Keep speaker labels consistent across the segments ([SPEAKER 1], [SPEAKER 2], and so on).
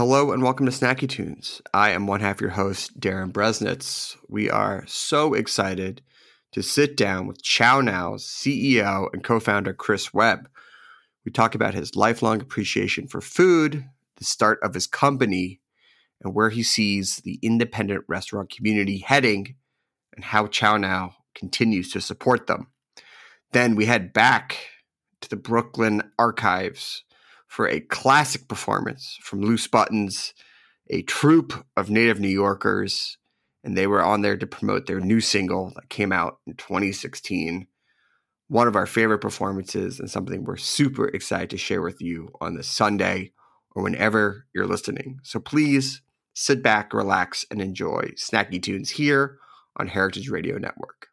[SPEAKER 1] Hello and welcome to Snacky Tunes. I am one half your host, Darin Bresnitz. We are so excited to sit down with ChowNow's CEO and co founder, Chris Webb. We talk about his lifelong appreciation for food, the start of his company, and where he sees the independent restaurant community heading, and how ChowNow continues to support them. Then we head back to the Brooklyn archives for a classic performance from Loose Buttons, a troupe of native New Yorkers, and they were on there to promote their new single that came out in 2016. One of our favorite performances and something we're super excited to share with you on this Sunday or whenever you're listening. So please sit back, relax, and enjoy Snacky Tunes here on Heritage Radio Network.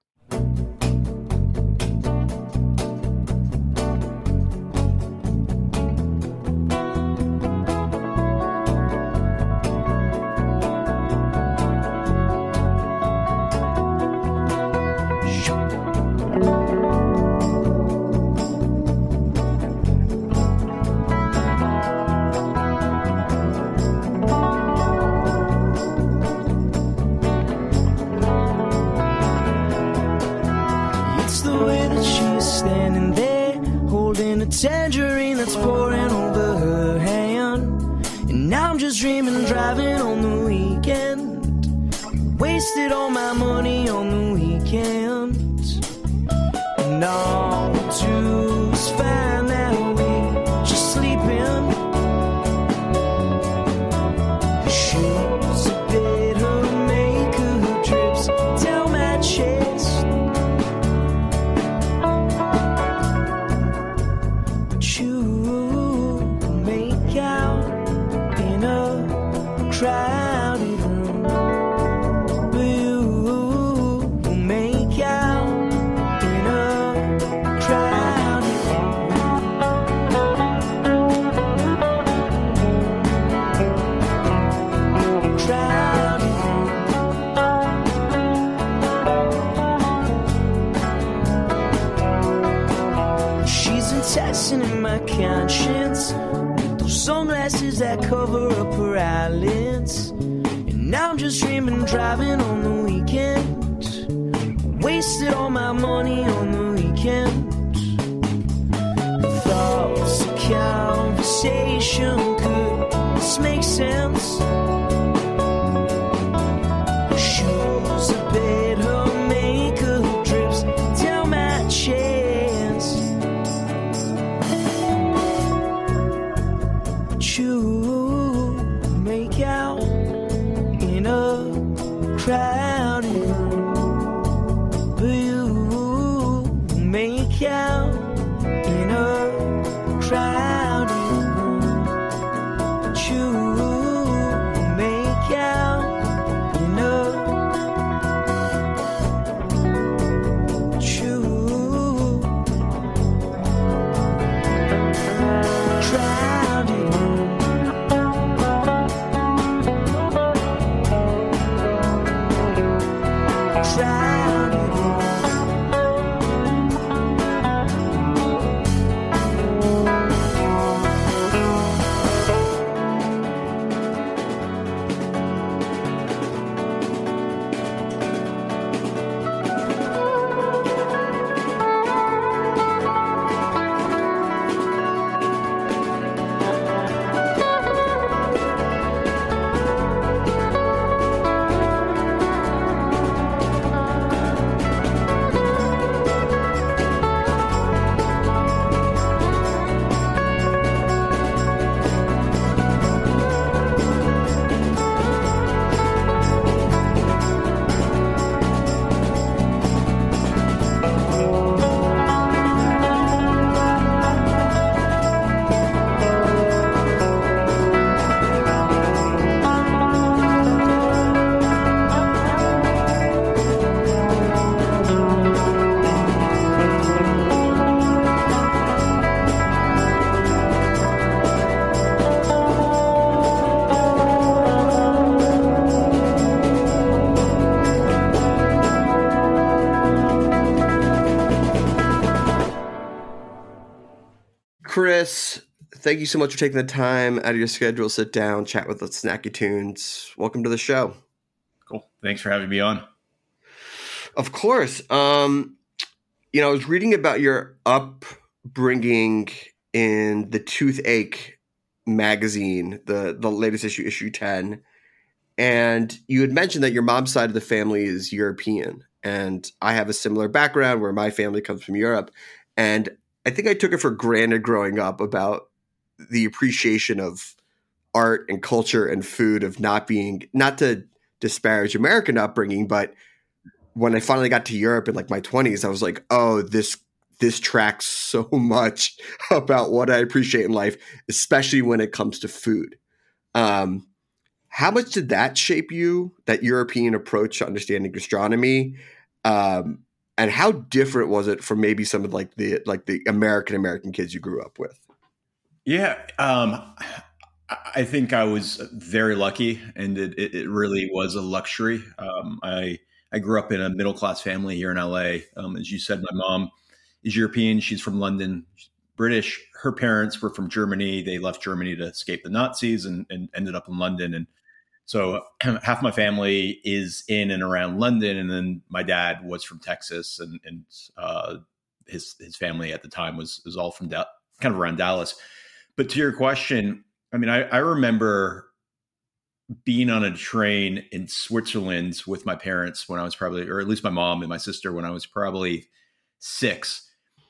[SPEAKER 1] Thank you so much for taking the time out of your schedule, sit down, chat with us, Snacky Tunes. Welcome to the show.
[SPEAKER 2] Cool. Thanks for having me on.
[SPEAKER 1] Of course. Um, you know, I was reading about your upbringing in the Toothache magazine, the the latest issue, issue ten, and you had mentioned that your mom's side of the family is European, and I have a similar background where my family comes from Europe, and I think I took it for granted growing up about the appreciation of art and culture and food of not being not to disparage American upbringing, but when I finally got to Europe in like my 20s, I was like, oh, this this tracks so much about what I appreciate in life, especially when it comes to food. Um, how much did that shape you, that European approach to understanding gastronomy? Um, and how different was it from maybe some of like the like the American American kids you grew up with?
[SPEAKER 2] Yeah, um, I think I was very lucky, and it, it really was a luxury. Um, I I grew up in a middle class family here in LA. Um, as you said, my mom is European. She's from London, British. Her parents were from Germany. They left Germany to escape the Nazis and, and ended up in London. And so half my family is in and around London, and then my dad was from Texas, and, and uh, his his family at the time was was all from da- kind of around Dallas. But to your question, I mean, I, I remember being on a train in Switzerland with my parents when I was probably, or at least my mom and my sister when I was probably six,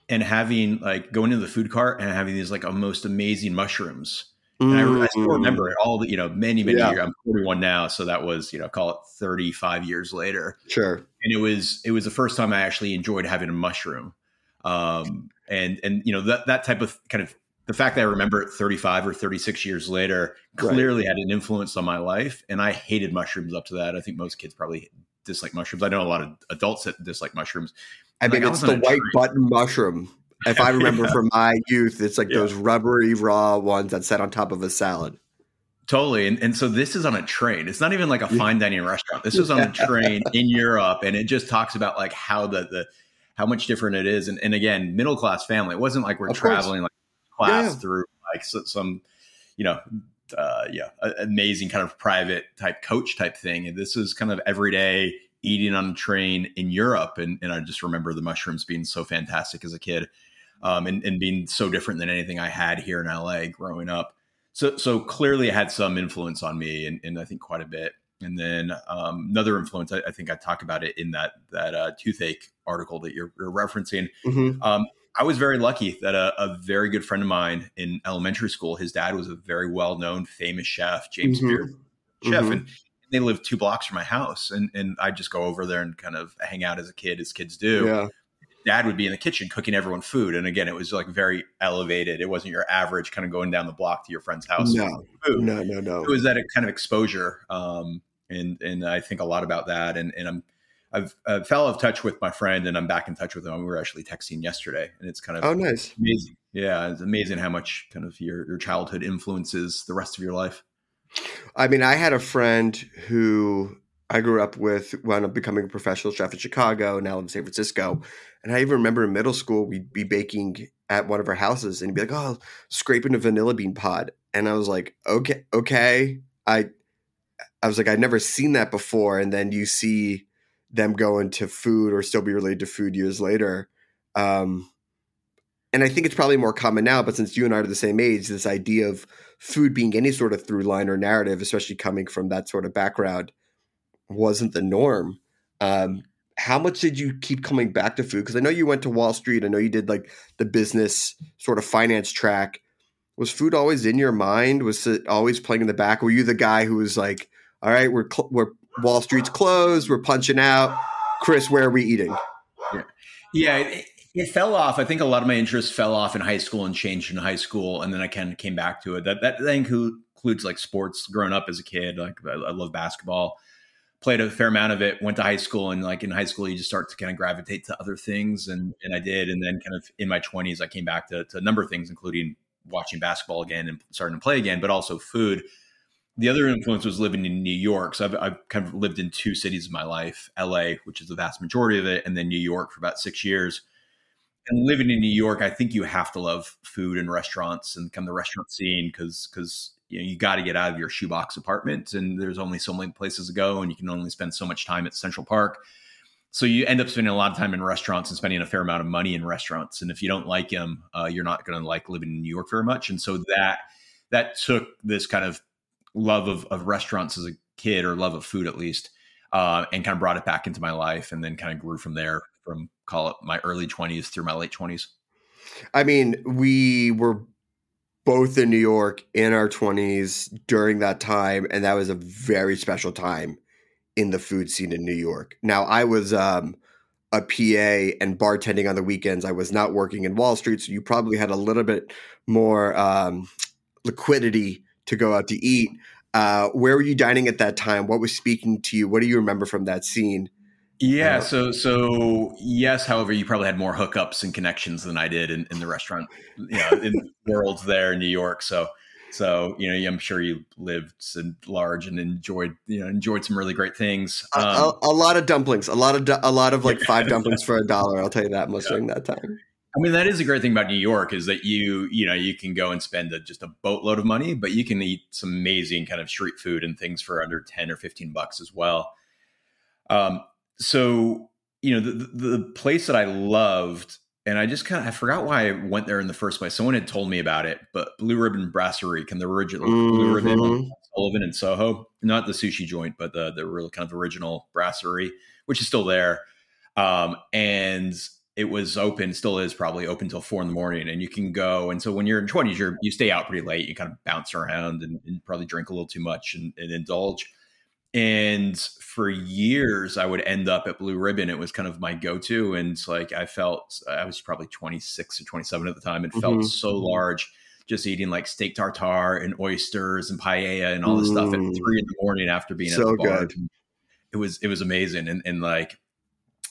[SPEAKER 2] and having like going into the food cart and having these like most amazing mushrooms. And I, I, still mm. remember it all the, you know, many, many yeah. years. I'm 41 now. So that was, you know, call it 35 years later.
[SPEAKER 1] Sure.
[SPEAKER 2] And it was, it was the first time I actually enjoyed having a mushroom. Um, and, and, you know, that, that type of kind of the fact that I remember it 35 or 36 years later clearly right. had an influence on my life. And I hated mushrooms up to that. I think most kids probably dislike mushrooms. I know a lot of adults that dislike mushrooms.
[SPEAKER 1] I mean, like, it's I the white button mushroom. If I remember yeah. from my youth, it's like yeah. those rubbery raw ones that sat on top of a salad.
[SPEAKER 2] Totally. And, and so this is on a train. It's not even like a fine dining restaurant. This is on a train in Europe. And it just talks about like how the, the, how much different it is. And, and again, middle class family. It wasn't like we're of traveling course. like class yeah. through like some, you know, uh, yeah, amazing kind of private type coach type thing. And this is kind of everyday eating on a train in Europe. And, and I just remember the mushrooms being so fantastic as a kid um, and, and being so different than anything I had here in LA growing up. So, so clearly it had some influence on me and, and I think quite a bit. And then um, another influence, I, I, think I talk about it in that that uh, toothache article that you're, you're referencing. Mm-hmm. Um, I was very lucky that a, a, very good friend of mine in elementary school, his dad was a very well known, famous chef, James mm-hmm. Beard chef, mm-hmm. and they lived two blocks from my house. And and I'd just go over there and kind of hang out as a kid, as kids do. Yeah. Dad would be in the kitchen cooking everyone food, and again, it was like very elevated. It wasn't your average kind of going down the block to your friend's house.
[SPEAKER 1] No, no, no, no.
[SPEAKER 2] It was that kind of exposure, um, and and I think a lot about that. And and I'm I've I fell out of touch with my friend, and I'm back in touch with him. We were actually texting yesterday, and it's kind of
[SPEAKER 1] oh nice,
[SPEAKER 2] amazing. Yeah, it's amazing how much kind of your your childhood influences the rest of your life.
[SPEAKER 1] I mean, I had a friend who I grew up with, wound up becoming a professional chef in Chicago, now in San Francisco. And I even remember in middle school, we'd be baking at one of our houses and he'd be like, Oh, scraping a vanilla bean pod. And I was like, Okay, okay. I I was like, I'd never seen that before. And then you see them go into food or still be related to food years later. Um, and I think it's probably more common now, but since you and I are the same age, this idea of food being any sort of through line or narrative, especially coming from that sort of background, wasn't the norm. Um, how much did you keep coming back to food? Because I know you went to Wall Street. I know you did like the business sort of finance track. Was food always in your mind? Was it always playing in the back? Were you the guy who was like, "All right, we're cl- we're Wall Street's closed. We're punching out. Chris, where are we eating?
[SPEAKER 2] Yeah, yeah it, it, fell off. I think a lot of my interests fell off in high school and changed in high school, and then I kind of came back to it. That that, includes like sports. Growing up as a kid, like I, I love basketball. Played a fair amount of it. Went to high school, and like in high school, you just start to kind of gravitate to other things, and and I did. And then kind of in my twenties, I came back to, to a number of things, including watching basketball again and starting to play again, but also food the other influence was living in New York. So I've, I've, kind of lived in two cities of my life LA, which is the vast majority of it, and then New York for about six years. and living in New York, I think you have to love food and restaurants and kind of the restaurant scene because because you know you got to get out of your shoebox apartment and there's only so many places to go and you can only spend so much time at Central Park. So you end up spending a lot of time in restaurants and spending a fair amount of money in restaurants. And if you don't like them, uh, you're not going to like living in New York very much. And so that that took this kind of love of, of restaurants as a kid or love of food at least uh, and kind of brought it back into my life and then kind of grew from there from call it my early 20s through my late 20s
[SPEAKER 1] I mean, we were both in New York in our 20s during that time, and that was a very special time in the food scene in New York. Now, I was um, a PA and bartending on the weekends. I was not working in Wall Street, so you probably had a little bit more um, liquidity to go out to eat. Uh, where were you dining at that time? What was speaking to you? What do you remember from that scene?
[SPEAKER 2] Yeah, so so yes. However, you probably had more hookups and connections than I did in, in the restaurant, you know, in worlds there in New York. So so you know, I'm sure you lived large and enjoyed you know enjoyed some really great things.
[SPEAKER 1] Um, a, a, a, lot of dumplings, a lot of a lot of like five dumplings for a dollar. I'll tell you that much yeah. during that time.
[SPEAKER 2] I mean, that is a great thing about New York is that you, you know, you can go and spend a, just a boatload of money, but you can eat some amazing kind of street food and things for under 10 or 15 bucks as well. Um, so you know the, the place that I loved, and I just kind of I forgot why I went there in the first place. Someone had told me about it, but Blue Ribbon Brasserie, can the original mm-hmm. Blue Ribbon mm-hmm. Sullivan in Soho, not the sushi joint, but the the real kind of original brasserie, which is still there, um, and it was open, still is probably open till four in the morning, and you can go. And so when you're in twenties, you you stay out pretty late. You kind of bounce around and, and probably drink a little too much and, and indulge. And for years, I would end up at Blue Ribbon. It was kind of my go to. And like I felt, I was probably 26 or 27 at the time and felt mm-hmm. so large just eating like steak tartare and oysters and paella and all this mm. stuff at mm. three in the morning after being so at the bar. Good. It was, it was amazing. And, and like,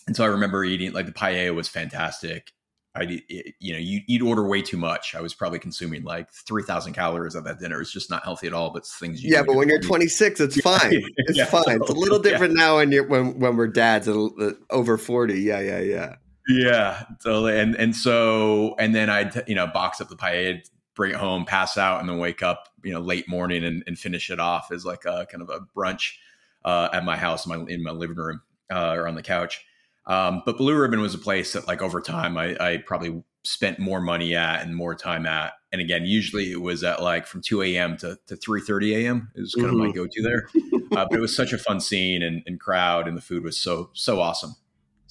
[SPEAKER 2] and so I remember eating like the paella was fantastic. I, you know, you, would order way too much. I was probably consuming like 3000 calories at that dinner. It's just not healthy at all, but things
[SPEAKER 1] Yeah, but when you're 26, it's fine. It's yeah, fine. So, it's a little different yeah. now when you're, when, when we're dads over 40. Yeah, yeah, yeah.
[SPEAKER 2] Yeah. totally. and, and so, and then I'd, you know, box up the pie, bring it home, pass out, and then wake up, you know, late morning and, and finish it off as like a kind of a brunch uh, at my house, my, in my living room uh, or on the couch. Um, but Blue Ribbon was a place that, like, over time, I, I, probably spent more money at and more time at. And again, usually it was at like from 2 a.m. to, to 3.30 a.m. is kind mm-hmm. of my mm-hmm. go-to there. Uh, but it was such a fun scene and, and crowd and the food was so, so awesome.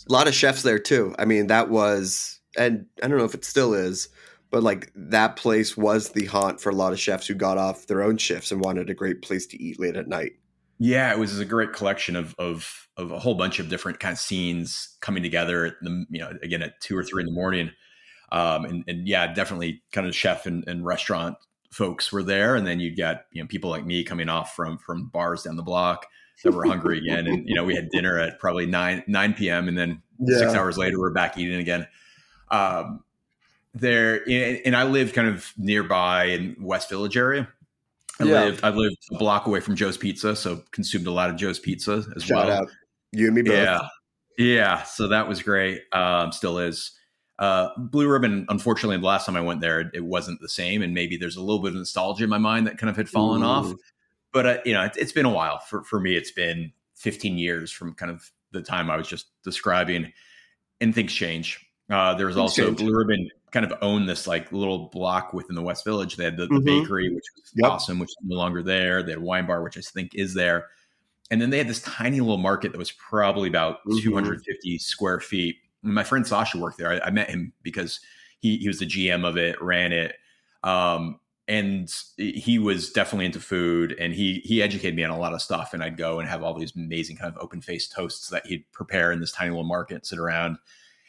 [SPEAKER 1] A lot of chefs there too. I mean, that was, and I don't know if it still is, but like that place was the haunt for a lot of chefs who got off their own shifts and wanted a great place to eat late at night.
[SPEAKER 2] Yeah, it was a great collection of of of a whole bunch of different kind of scenes coming together. At the, you know, again at two or three in the morning, um, and, and yeah, definitely kind of chef and, and restaurant folks were there, and then you'd got you know people like me coming off from from bars down the block that were hungry again, and you know we had dinner at probably nine nine p.m. and then yeah. six hours later we're back eating again. Um, there, and I lived kind of nearby in West Village area. I yeah. lived I lived a block away from Joe's Pizza, so consumed a lot of Joe's Pizza as well. Shout well. Out.
[SPEAKER 1] You and me both.
[SPEAKER 2] Yeah, yeah. So that was great. Um, still is. Uh, Blue Ribbon, unfortunately, the last time I went there, it, wasn't the same, and maybe there's a little bit of nostalgia in my mind that kind of had fallen Ooh. off. But uh, you know, it, it's been a while for for me. It's been 15 years from kind of the time I was just describing, and things change. Uh, there was also. Blue Ribbon kind of owned this like little block within the West Village. They had the, the mm-hmm. bakery, which was yep. awesome, which is no longer there. They had wine bar, which I think is there. And then they had this tiny little market that was probably about mm-hmm. 250 square feet. And my friend Sasha worked there. I, I, met him because he, he was the GM of it, ran it. Um, and he was definitely into food and he he educated me on a lot of stuff and I'd go and have all these amazing kind of open faced toasts that he'd prepare in this tiny little market, sit around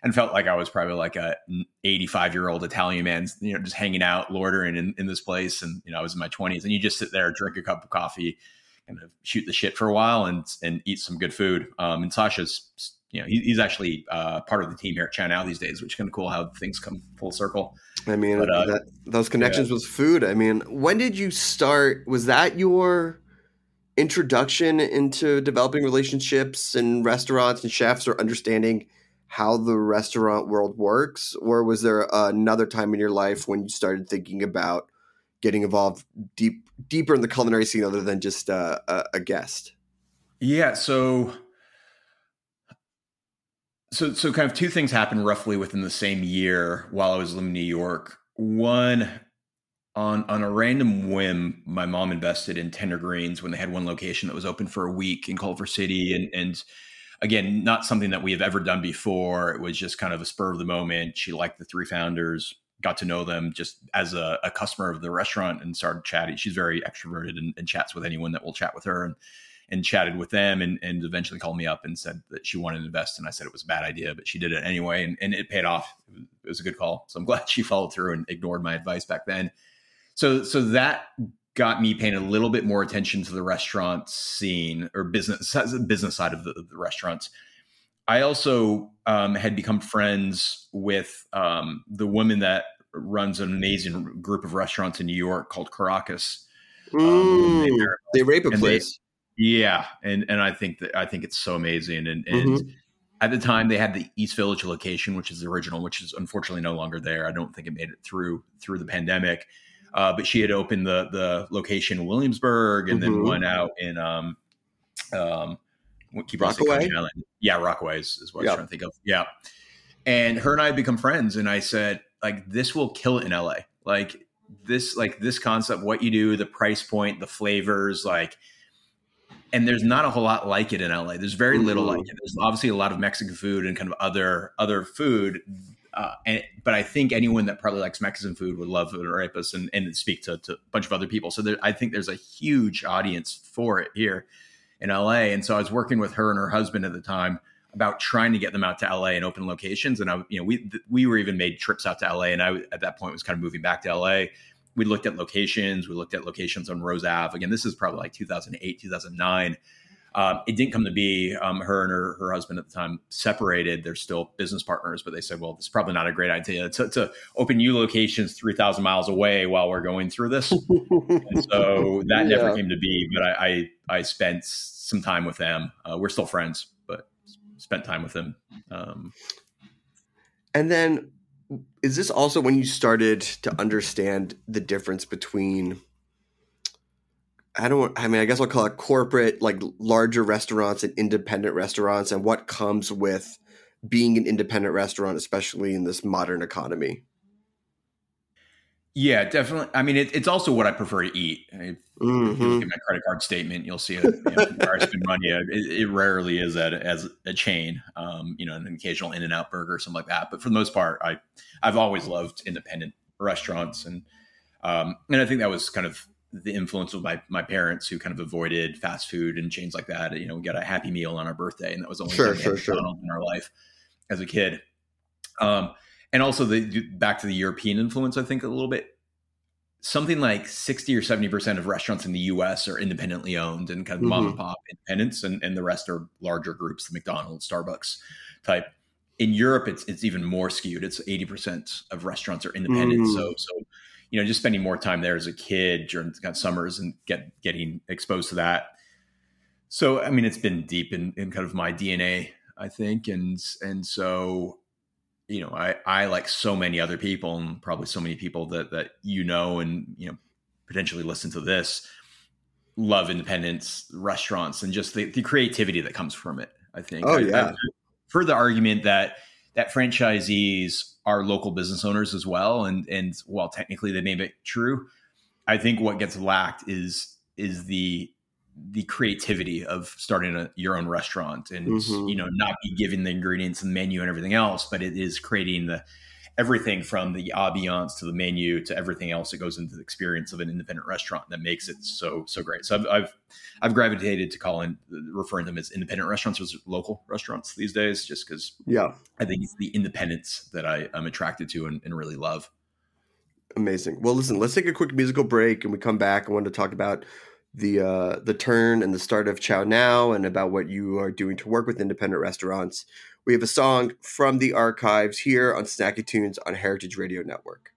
[SPEAKER 2] and felt like I was probably like a 85 year old Italian man, you know, just hanging out, loitering in, in this place. And, you know, I was in my 20s and you just sit there, drink a cup of coffee, kind of shoot the shit for a while and, and eat some good food. Um, and Sasha's, you know, he, he's actually uh, part of the team here at ChowNow these days, which is kind of cool how things come full circle.
[SPEAKER 1] I mean, but, uh, that, those connections yeah. with food. I mean, when did you start? Was that your introduction into developing relationships and restaurants and chefs or understanding how the restaurant world works, or was there another time in your life when you started thinking about getting involved deep deeper in the culinary scene other than just uh, a, a guest?
[SPEAKER 2] Yeah, so so so kind of two things happened roughly within the same year while I was living in New York. One on on a random whim, my mom invested in Tender Greens when they had one location that was open for a week in Culver City, and and again, not something that we have ever done before. It was just kind of a spur of the moment. She liked the three founders, got to know them just as a, a customer of the restaurant, and started chatting. She's very extroverted and, and chats with anyone that will chat with her, and and chatted with them and, and eventually called me up and said that she wanted to invest. And I said it was a bad idea, but she did it anyway. And, and it paid off. It was a good call. So I'm glad she followed through and ignored my advice back then. So, so that got me paying a little bit more attention to the restaurant scene or business, business side of the, the restaurants. I also um, had become friends with um, the woman that runs an amazing group of restaurants in New York called Caracas.
[SPEAKER 1] Um, mm, the arepa place.
[SPEAKER 2] Yeah, and and I think that I think it's so amazing. And and mm-hmm. at the time they had the East Village location, which is the original, which is unfortunately no longer there. I don't think it made it through through the pandemic. Uh, but she had opened the the location in Williamsburg and mm-hmm. then one out in um um
[SPEAKER 1] keep Rockaway.
[SPEAKER 2] Yeah, Rockaway is, is what. I was trying to think of. Yeah. And her and I had become friends, and I said, like, this will kill it in LA. Like this, like this concept, what you do, the price point, the flavors, like and there's not a whole lot like it in LA. There's very little mm-hmm. like it. There's obviously a lot of Mexican food and kind of other other food. Uh, and, but I think anyone that probably likes Mexican food would love arepas and, and speak to, to, a bunch of other people. So there, I think there's a huge audience for it here in LA. And so I was working with her and her husband at the time about trying to get them out to LA and open locations. And I, you know, we we were even made trips out to LA, and I at that point was kind of moving back to LA we looked at locations. We looked at locations on Rose Ave. Again, this is probably like 2008, 2009. Um, it didn't come to be. Um, her and her, her husband at the time separated. They're still business partners, but they said, "Well, it's probably not a great idea to, to open new locations three thousand miles away while we're going through this." and so that yeah. never came to be. But I, I, I spent some time with them. Uh, we're still friends, but spent time with them. Um,
[SPEAKER 1] and then is this also when you started to understand the difference between I don't I mean I guess I'll call it corporate like larger restaurants and independent restaurants and what comes with being an independent restaurant especially in this modern economy.
[SPEAKER 2] Yeah, definitely. I mean, it, it's also what I prefer to eat. If, mm-hmm. you look at my credit card statement, you'll see it. You know, where I spend money. It, it, rarely is at as a chain. Um, you know, an occasional In and Out burger or something like that. But for the most part, I I've always loved independent restaurants, and um, and I think that was kind of the influence of my my parents who kind of avoided fast food and chains like that. You know, we got a Happy Meal on our birthday, and that was only
[SPEAKER 1] sure, sure, sure.
[SPEAKER 2] in our life as a kid. Um, and also the back to the European influence, I think a little bit. Something like sixty or seventy percent of restaurants in the U.S. are independently owned and kind of mm-hmm. mom and pop independents, and, and the rest are larger groups, the McDonald's, Starbucks type. In Europe, it's it's even more skewed. It's eighty percent of restaurants are independent. Mm. So so you know, just spending more time there as a kid during kind of summers and get getting exposed to that. So I mean, it's been deep in, in kind of my DNA, I think, and and so you know, I, I like so many other people and probably so many people that, that you know, and, you know, potentially listen to this love independence restaurants and just the, the creativity that comes from it. I think.
[SPEAKER 1] Oh yeah.
[SPEAKER 2] I've heard the argument that, that franchisees are local business owners as well. And, and while technically they may be true, I think what gets lacked is, is the the creativity of starting a, your own restaurant and mm-hmm. you know not be given the ingredients and menu and everything else but it is creating the everything from the ambiance to the menu to everything else that goes into the experience of an independent restaurant that makes it so so great. So i've i've, I've gravitated to calling referring to them as independent restaurants versus local restaurants these days just because
[SPEAKER 1] yeah.
[SPEAKER 2] I think it's the independence that i am attracted to and, and really love.
[SPEAKER 1] Amazing. Well listen let's take a quick musical break and we come back. I want to talk about the uh, the turn and the start of ChowNow and about what you are doing to work with independent restaurants. We have a song from the archives here on Snacky Tunes on Heritage Radio Network.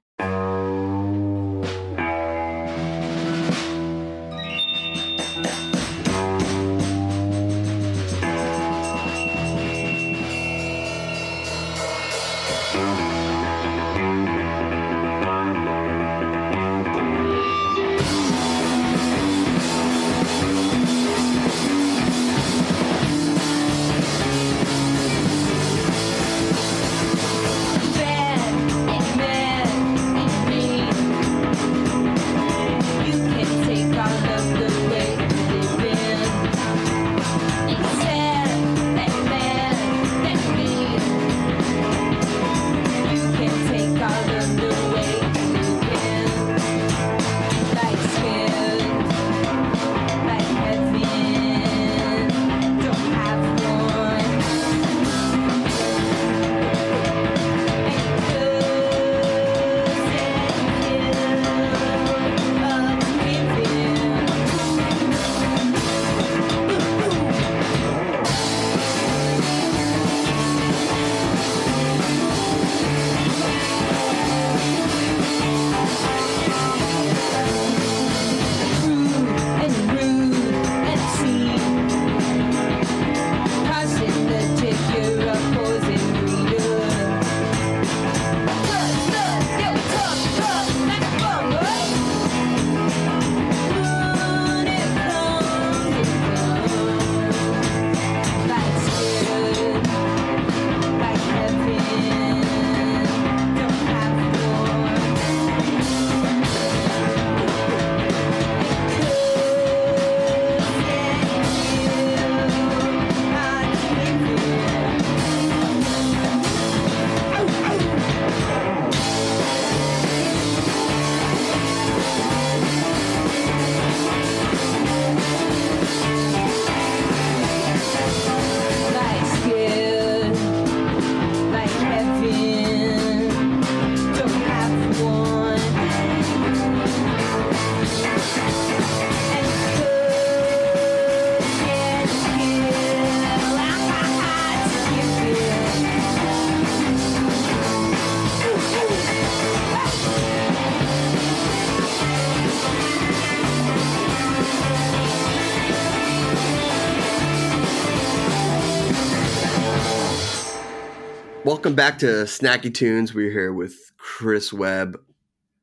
[SPEAKER 1] Welcome back to Snacky Tunes. We're here with Chris Webb.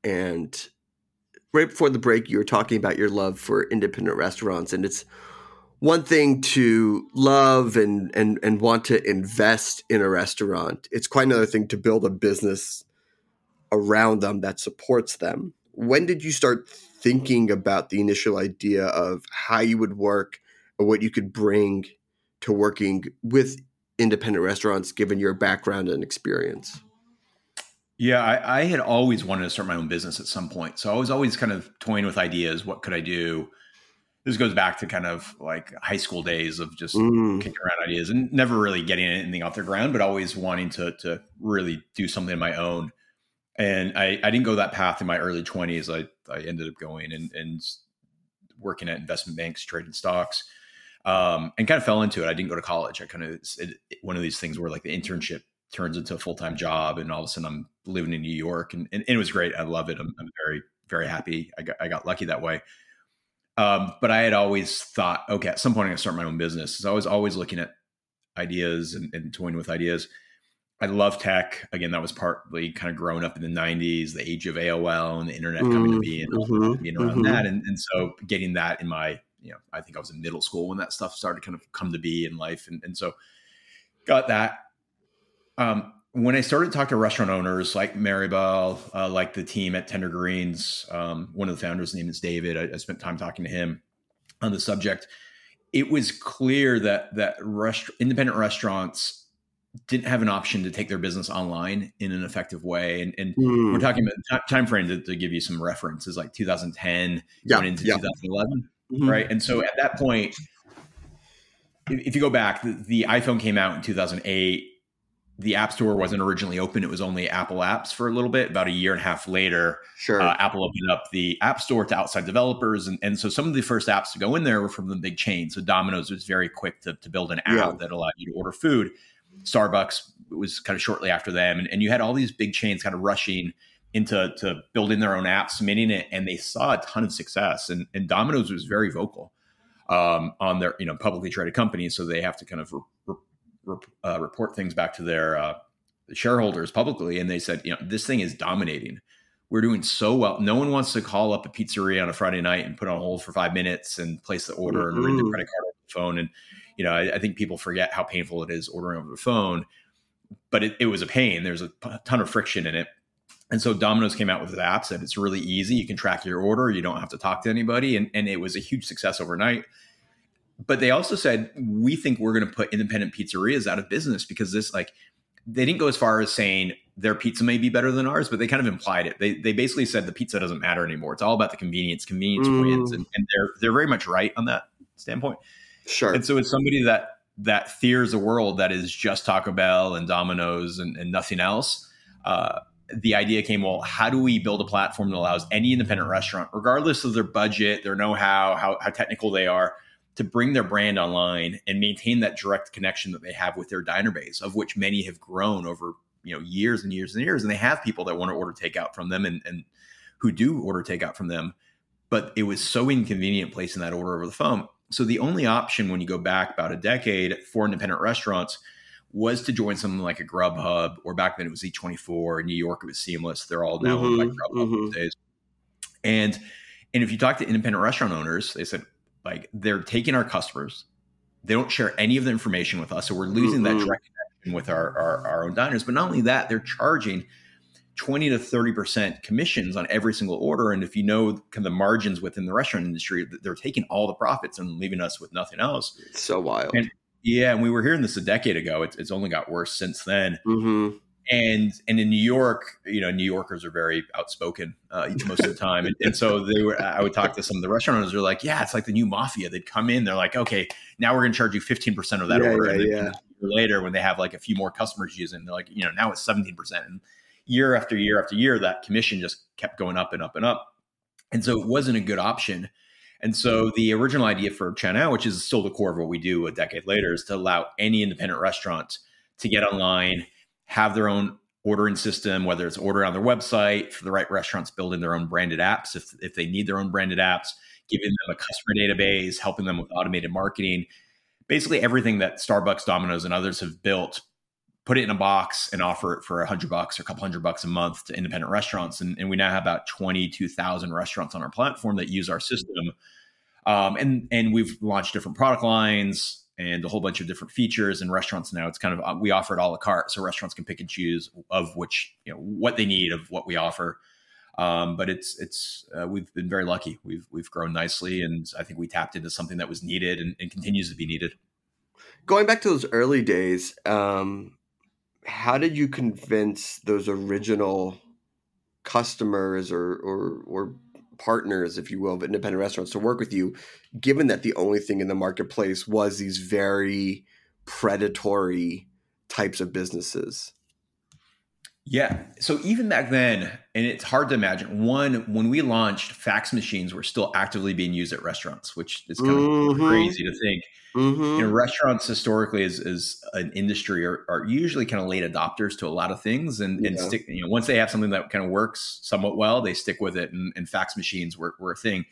[SPEAKER 1] And right before the break, you were talking about your love for independent restaurants. And it's one thing to love and, and, and want to invest in a restaurant, it's quite another thing to build a business around them that supports them. When did you start thinking about the initial idea of how you would work or what you could bring to working with independent restaurants given your background and experience?
[SPEAKER 2] Yeah, I, I, had always wanted to start my own business at some point. So I was always kind of toying with ideas. What could I do? This goes back to kind of like high school days of just mm. kicking around ideas and never really getting anything off the ground, but always wanting to to really do something of my own. And I, I didn't go that path in my early 20s. I, I ended up going and, and working at investment banks, trading stocks um, and kind of fell into it. I didn't go to college. I kind of it, one of these things where like the internship turns into a full time job, and all of a sudden I'm living in New York, and, and, and it was great. I love it. I'm, I'm, very very happy. I got I got lucky that way. Um, but I had always thought, okay, at some point I'm gonna start my own business. So I was always looking at ideas and, and toying with ideas. I love tech. Again, that was partly kind of growing up in the 90s, the age of AOL and the internet coming to be and mm-hmm, being around mm-hmm. that. And, and so getting that in my you know, I think I was in middle school when that stuff started to kind of come to be in life. And, and so got that. Um, when I started to talk to restaurant owners like Maribel, uh, like the team at Tender Greens, um, one of the founders' name is David. I, I, spent time talking to him on the subject. It was clear that that rest- independent restaurants didn't have an option to take their business online in an effective way. And, and mm. we're talking about time frame to, to, give you some references, like 2010 yeah, into yeah. 2011 mm-hmm. right? And so at that point, if, you go back, the, the, iPhone came out in 2008. The App Store wasn't originally open; it was only Apple apps for a little bit. About a year and a half later,
[SPEAKER 1] sure, uh,
[SPEAKER 2] Apple opened up the App Store to outside developers, and, and so some of the first apps to go in there were from the big chains. So Domino's was very quick to, to build an app yeah. that allowed you to order food. Starbucks was kind of shortly after them, and, and you had all these big chains kind of rushing into to building their own apps, submitting it, and they saw a ton of success. And, and Domino's was very vocal um, on their you know publicly traded companies, so they have to kind of re- re- uh, report things back to their uh, shareholders publicly. And they said, you know, this thing is dominating. We're doing so well. No one wants to call up a pizzeria on a Friday night and put on hold for five minutes and place the order mm-hmm. and read the credit card on the phone. And you know, I, I think people forget how painful it is ordering over the phone. But it, it was a pain. There's a ton of friction in it and so Domino's came out with apps and it's really easy. You can track your order. You don't have to talk to anybody. And, and it was a huge success overnight. But they also said, we think we're going to put independent pizzerias out of business because this, like, they didn't go as far as saying their pizza may be better than ours, but they kind of implied it. They, they basically said the pizza doesn't matter anymore. It's all about the convenience. Convenience mm. wins. And, and they're, they're very much right on that standpoint.
[SPEAKER 1] Sure.
[SPEAKER 2] And so it's somebody that, that fears a world that is just Taco Bell and Domino's and, and nothing else. Uh, the idea came well how do we build a platform that allows any independent restaurant regardless of their budget their know-how how, how technical they are to bring their brand online and maintain that direct connection that they have with their diner base of which many have grown over you know years and years and years. And they have people that want to order takeout from them and, and who do order takeout from them. But it was so inconvenient placing that order over the phone. So the only option when you go back about a decade for independent restaurants was to join something like a Grubhub, or back then it was Eat24. In New York, it was Seamless. They're all now mm-hmm, like Grubhub mm-hmm. these days. And and if you talk to independent restaurant owners, they said like they're taking our customers. They don't share any of the information with us, so we're losing mm-hmm. that direct connection with our, our our own diners. But not only that, they're charging 20 to 30% commissions on every single order. And if you know kind of the margins within the restaurant industry, they're taking all the profits and leaving us with nothing else.
[SPEAKER 1] It's so wild.
[SPEAKER 2] And, yeah, and we were hearing this a decade ago. It's, it's only got worse since then. Mm-hmm. And and in New York, you know, New Yorkers are very outspoken uh, most of the time, and, and, so they were. I would talk to some of the restaurant owners. They're like, "Yeah, it's like the new mafia." They'd come in. They're like, "Okay, now we're going to charge you fifteen percent of that
[SPEAKER 1] yeah,
[SPEAKER 2] order."
[SPEAKER 1] Yeah, and
[SPEAKER 2] yeah. later, when they have like a few more customers using, they're like, "You know, now it's seventeen percent." And year after year after year, that commission just kept going up and up and up, and so it wasn't a good option and so the original idea for ChowNow, which is still the core of what we do a decade later, is to allow any independent restaurant to get online, have their own ordering system, whether it's order on their website for the right restaurants building their own branded apps, if, if they need their own branded apps, giving them a customer database, helping them with automated marketing, basically everything that Starbucks, Domino's, and others have built put it in a box and offer it for a hundred bucks or a couple hundred bucks a month to independent restaurants. And, and we now have about 22,000 restaurants on our platform that use our system. Um, and, and we've launched different product lines and a whole bunch of different features and restaurants now it's kind of uh, we offer it a la carte so restaurants can pick and choose of which you know what they need of what we offer um, but it's it's uh, we've been very lucky we've we've grown nicely and i think we tapped into something that was needed and, and continues to be needed
[SPEAKER 1] going back to those early days um, how did you convince those original customers or or or partners, if you will, of independent restaurants to work with you, given that the only thing in the marketplace was these very predatory types of businesses?
[SPEAKER 2] Yeah. So even back then, and it's hard to imagine, one, when we launched, fax machines were still actively being used at restaurants, which is kind mm-hmm. of crazy to think. Mm-hmm. You know, restaurants historically as, as an industry are, are usually kind of late adopters to a lot of things and, yeah. and stick, you know, once they have something that kind of works somewhat well, they stick with it. And, and fax machines were, were a thing.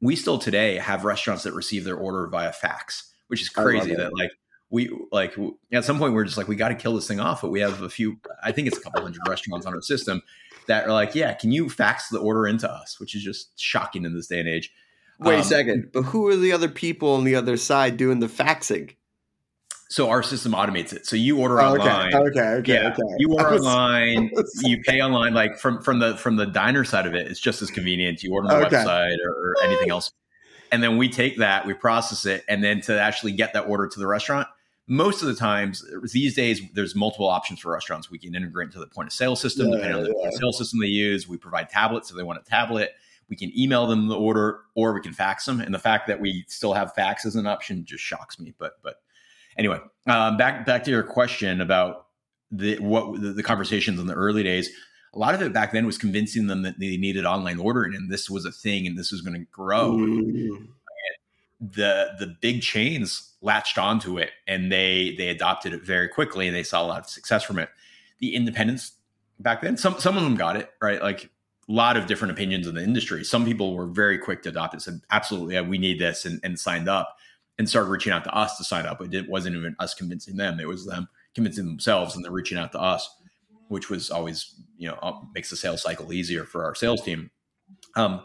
[SPEAKER 2] We still today have restaurants that receive their order via fax, which is crazy that like we like at some point we're just like we got to kill this thing off but we have a few i think it's a couple hundred restaurants on our system that are like yeah can you fax the order into us which is just shocking in this day and age
[SPEAKER 1] wait um, a second but who are the other people on the other side doing the faxing
[SPEAKER 2] so our system automates it. So you order oh, online.
[SPEAKER 1] Okay, okay, yeah, okay.
[SPEAKER 2] You order online. you pay online. Like from from the from the diner side of it, it's just as convenient. You order on the okay. website or anything else, and then we take that, we process it, and then to actually get that order to the restaurant, most of the times these days there's multiple options for restaurants. We can integrate into the point of sale system yeah, depending on the point of sale system they use. We provide tablets if they want a tablet. We can email them the order or we can fax them. And the fact that we still have fax as an option just shocks me. But but anyway um, back back to your question about the what the, the conversations in the early days a lot of it back then was convincing them that they needed online ordering and this was a thing and this was going to grow. Mm. The the big chains latched onto it and they they adopted it very quickly and they saw a lot of success from it. The independents back then, some some of them got it right, like a lot of different opinions in the industry. Some people were very quick to adopt it, said absolutely, yeah, we need this, and, and signed up and started reaching out to us to sign up. It wasn't even us convincing them; it was them convincing themselves, and then reaching out to us, which was always you know makes the sales cycle easier for our sales team. Um,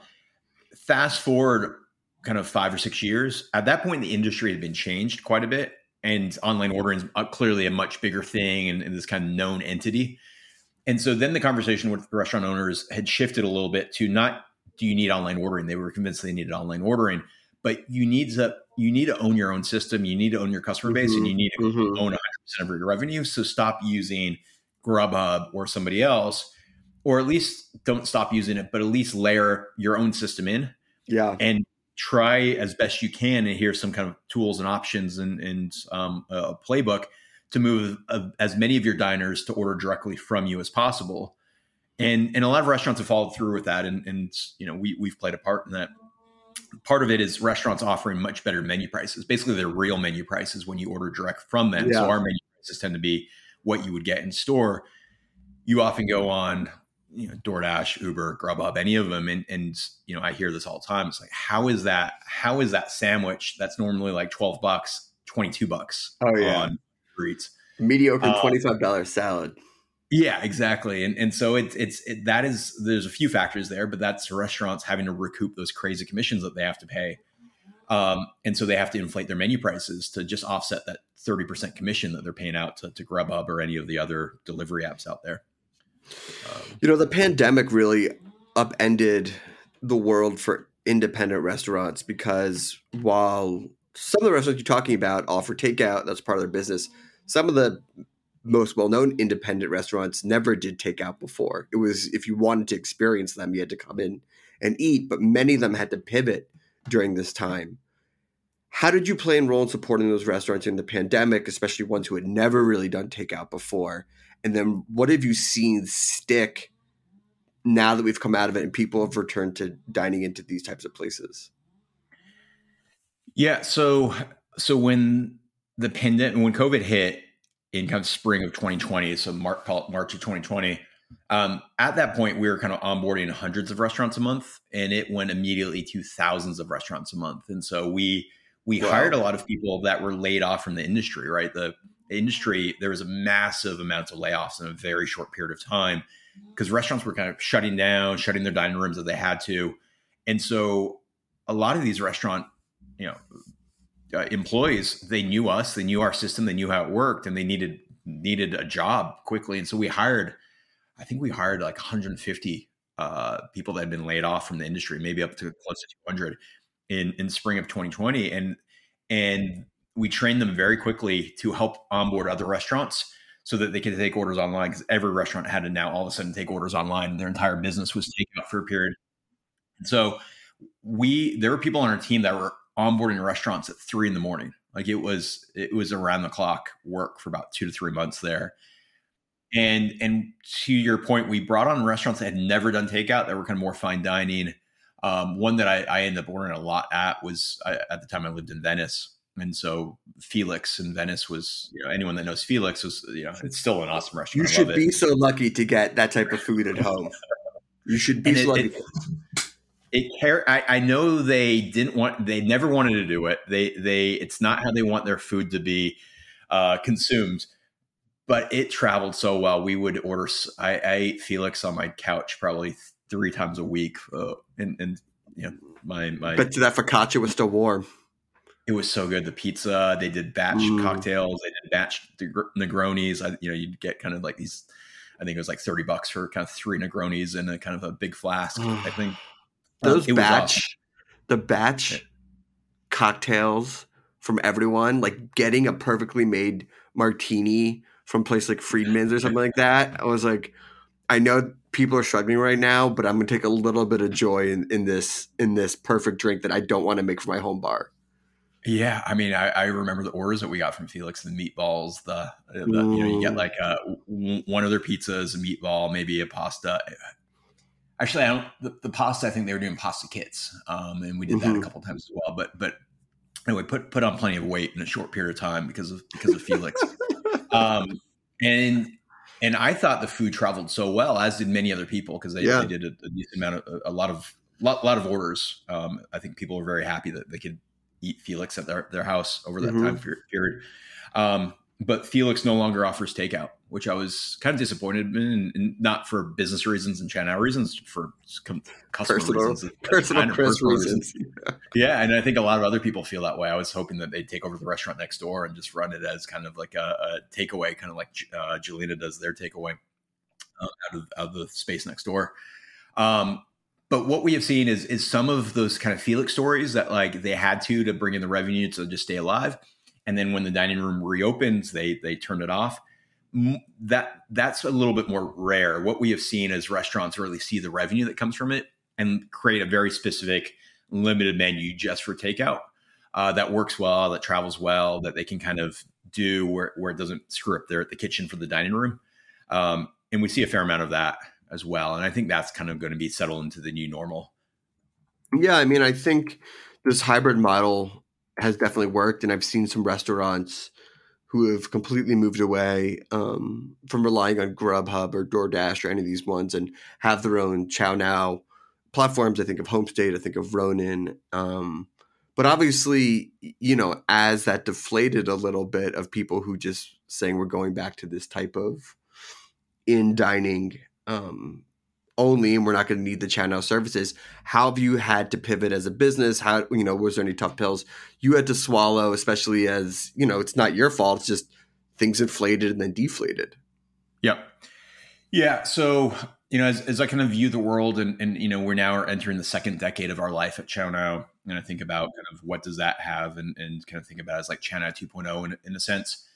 [SPEAKER 2] fast forward kind of five or six years. At that point, the industry had been changed quite a bit, and online ordering is clearly a much bigger thing and, and this kind of known entity. And so then the conversation with the restaurant owners had shifted a little bit to not do you need online ordering? They were convinced they needed online ordering, but you need to you need to own your own system. You need to own your customer base, mm-hmm. and you need to mm-hmm. own 100 percent of your revenue. So stop using Grubhub or somebody else, or at least don't stop using it, but at least layer your own system in.
[SPEAKER 1] Yeah,
[SPEAKER 2] and try as best you can and here's some kind of tools and options and, and um, a playbook to move uh, as many of your diners to order directly from you as possible. And and a lot of restaurants have followed through with that and and you know we, we've played a part in that. Part of it is restaurants offering much better menu prices. Basically they're real menu prices when you order direct from them. Yeah. so our menu prices tend to be what you would get in store. You often go on you know DoorDash, Uber, Grubhub, any of them, and and you know I hear this all the time. It's like how is that? How is that sandwich that's normally like twelve bucks, twenty two bucks?
[SPEAKER 1] Oh yeah, on Eats mediocre um, twenty five dollar salad.
[SPEAKER 2] Yeah, exactly, and and so it's it's it, that is there's a few factors there, but that's restaurants having to recoup those crazy commissions that they have to pay, um, and so they have to inflate their menu prices to just offset that thirty percent commission that they're paying out to, to Grubhub or any of the other delivery apps out there.
[SPEAKER 1] You know, the pandemic really upended the world for independent restaurants because while some of the restaurants you're talking about offer takeout, that's part of their business. Some of the most well-known independent restaurants never did takeout before. It was if you wanted to experience them, you had to come in and eat, but many of them had to pivot during this time. How did you play a role in supporting those restaurants in the pandemic, especially ones who had never really done takeout before? And then what have you seen stick now that we've come out of it and people have returned to dining into these types of places?
[SPEAKER 2] Yeah, so so when the pandemic when COVID hit in kind of spring of 2020, so March, March of 2020, um, at that point we were kind of onboarding hundreds of restaurants a month, and it went immediately to thousands of restaurants a month. And so we we wow. hired a lot of people that were laid off from the industry. Right, the industry, there was a massive amount of layoffs in a very short period of time because restaurants were kind of shutting down, shutting their dining rooms that they had to, and so a lot of these restaurant, you know, uh, employees they knew us, they knew our system, they knew how it worked, and they needed needed a job quickly, and so we hired. I think we hired like 150 uh, people that had been laid off from the industry, maybe up to close to 200 in in spring of 2020, and and we trained them very quickly to help onboard other restaurants so that they could take orders online because every restaurant had to now all of a sudden take orders online and their entire business was taken up for a period. And so we there were people on our team that were onboarding restaurants at three in the morning. Like it was it was around the clock work for about two to three months there. And and to your point, we brought on restaurants that had never done takeout that were kind of more fine dining. Um, one that I, I ended up ordering a lot at was I, at the time I lived in Venice, and so Felix in Venice was, you know, anyone that knows Felix was, you know, it's still an awesome restaurant.
[SPEAKER 1] You should be so lucky to get that type of food at home. You should be so lucky.
[SPEAKER 2] It, it care. I, I know they didn't want. They never wanted to do it. They they. It's not how they want their food to be uh, consumed. But it traveled so well. We would order. I, I ate Felix on my couch probably three times a week, uh, and and you know my my.
[SPEAKER 1] But that focaccia was still warm.
[SPEAKER 2] It was so good. The pizza, they did batch mm. cocktails, they did batch Negronis. I, you know, you'd get kind of like these. I think it was like thirty bucks for kind of three Negronis in a kind of a big flask. I think
[SPEAKER 1] those um, batch, awesome. the batch yeah. cocktails from everyone, like getting a perfectly made martini from a place like Friedman's or something like that. I was like, I know people are struggling right now, but I'm gonna take a little bit of joy in, in this in this perfect drink that I don't want to make for my home bar.
[SPEAKER 2] Yeah, I mean, I, I, remember the orders that we got from Felix, the meatballs, the, the you know, you get like uh, one of their pizzas, a meatball, maybe a pasta. Actually, I don't. The, the pasta, I think they were doing pasta kits, um, and we did mm-hmm. that a mm-hmm. couple times as well. But but anyway, put put on plenty of weight in a short period of time because of because of Felix. um, and and I thought the food traveled so well, as did many other people, because they, yeah. they, did a, a, decent amount of a, lot of lot, lot of orders. Um, I think people were very happy that they could Felix at their, their house over that mm-hmm. time period. Um, but Felix no longer offers takeout, which I was kind of disappointed in, and not for business reasons and ChowNow reasons, for customer
[SPEAKER 1] personal,
[SPEAKER 2] reasons,
[SPEAKER 1] personal, personal reasons.
[SPEAKER 2] reasons. Yeah, and I think a lot of other people feel that way. I was hoping that they'd take over the restaurant next door and just run it as kind of like a, a takeaway, kind of like uh, Gjelina does their takeaway uh, out, of, out of the space next door. Um, but what we have seen is is some of those kind of Felix stories that like they had to to bring in the revenue to just stay alive, and then when the dining room reopens, they they turn it off. That that's a little bit more rare. What we have seen is restaurants really see the revenue that comes from it and create a very specific limited menu just for takeout uh, that works well, that travels well, that they can kind of do where, where it doesn't screw up their the kitchen for the dining room. Um, and we see a fair amount of that as well. And I think that's kind of going to be settled into the new normal.
[SPEAKER 1] Yeah, I mean, I think this hybrid model has definitely worked, and I've seen some restaurants who have completely moved away um, from relying on Grubhub or DoorDash or any of these ones, and have their own ChowNow platforms. I think of Homestate, I think of Ronin. Um, but obviously, you know, as that deflated a little bit of people who just saying we're going back to this type of in dining um, only and we're not going to need the ChowNow services. How have you had to pivot as a business? How you know was there any tough pills you had to swallow especially as you know it's not your fault it's just things inflated and then deflated?
[SPEAKER 2] Yep. Yeah so you know as, as i kind of view the world and, and you know we're now entering the second decade of our life at ChowNow and i think about kind of what does that have and, and kind of think about it as like ChowNow 2.0 in, in a sense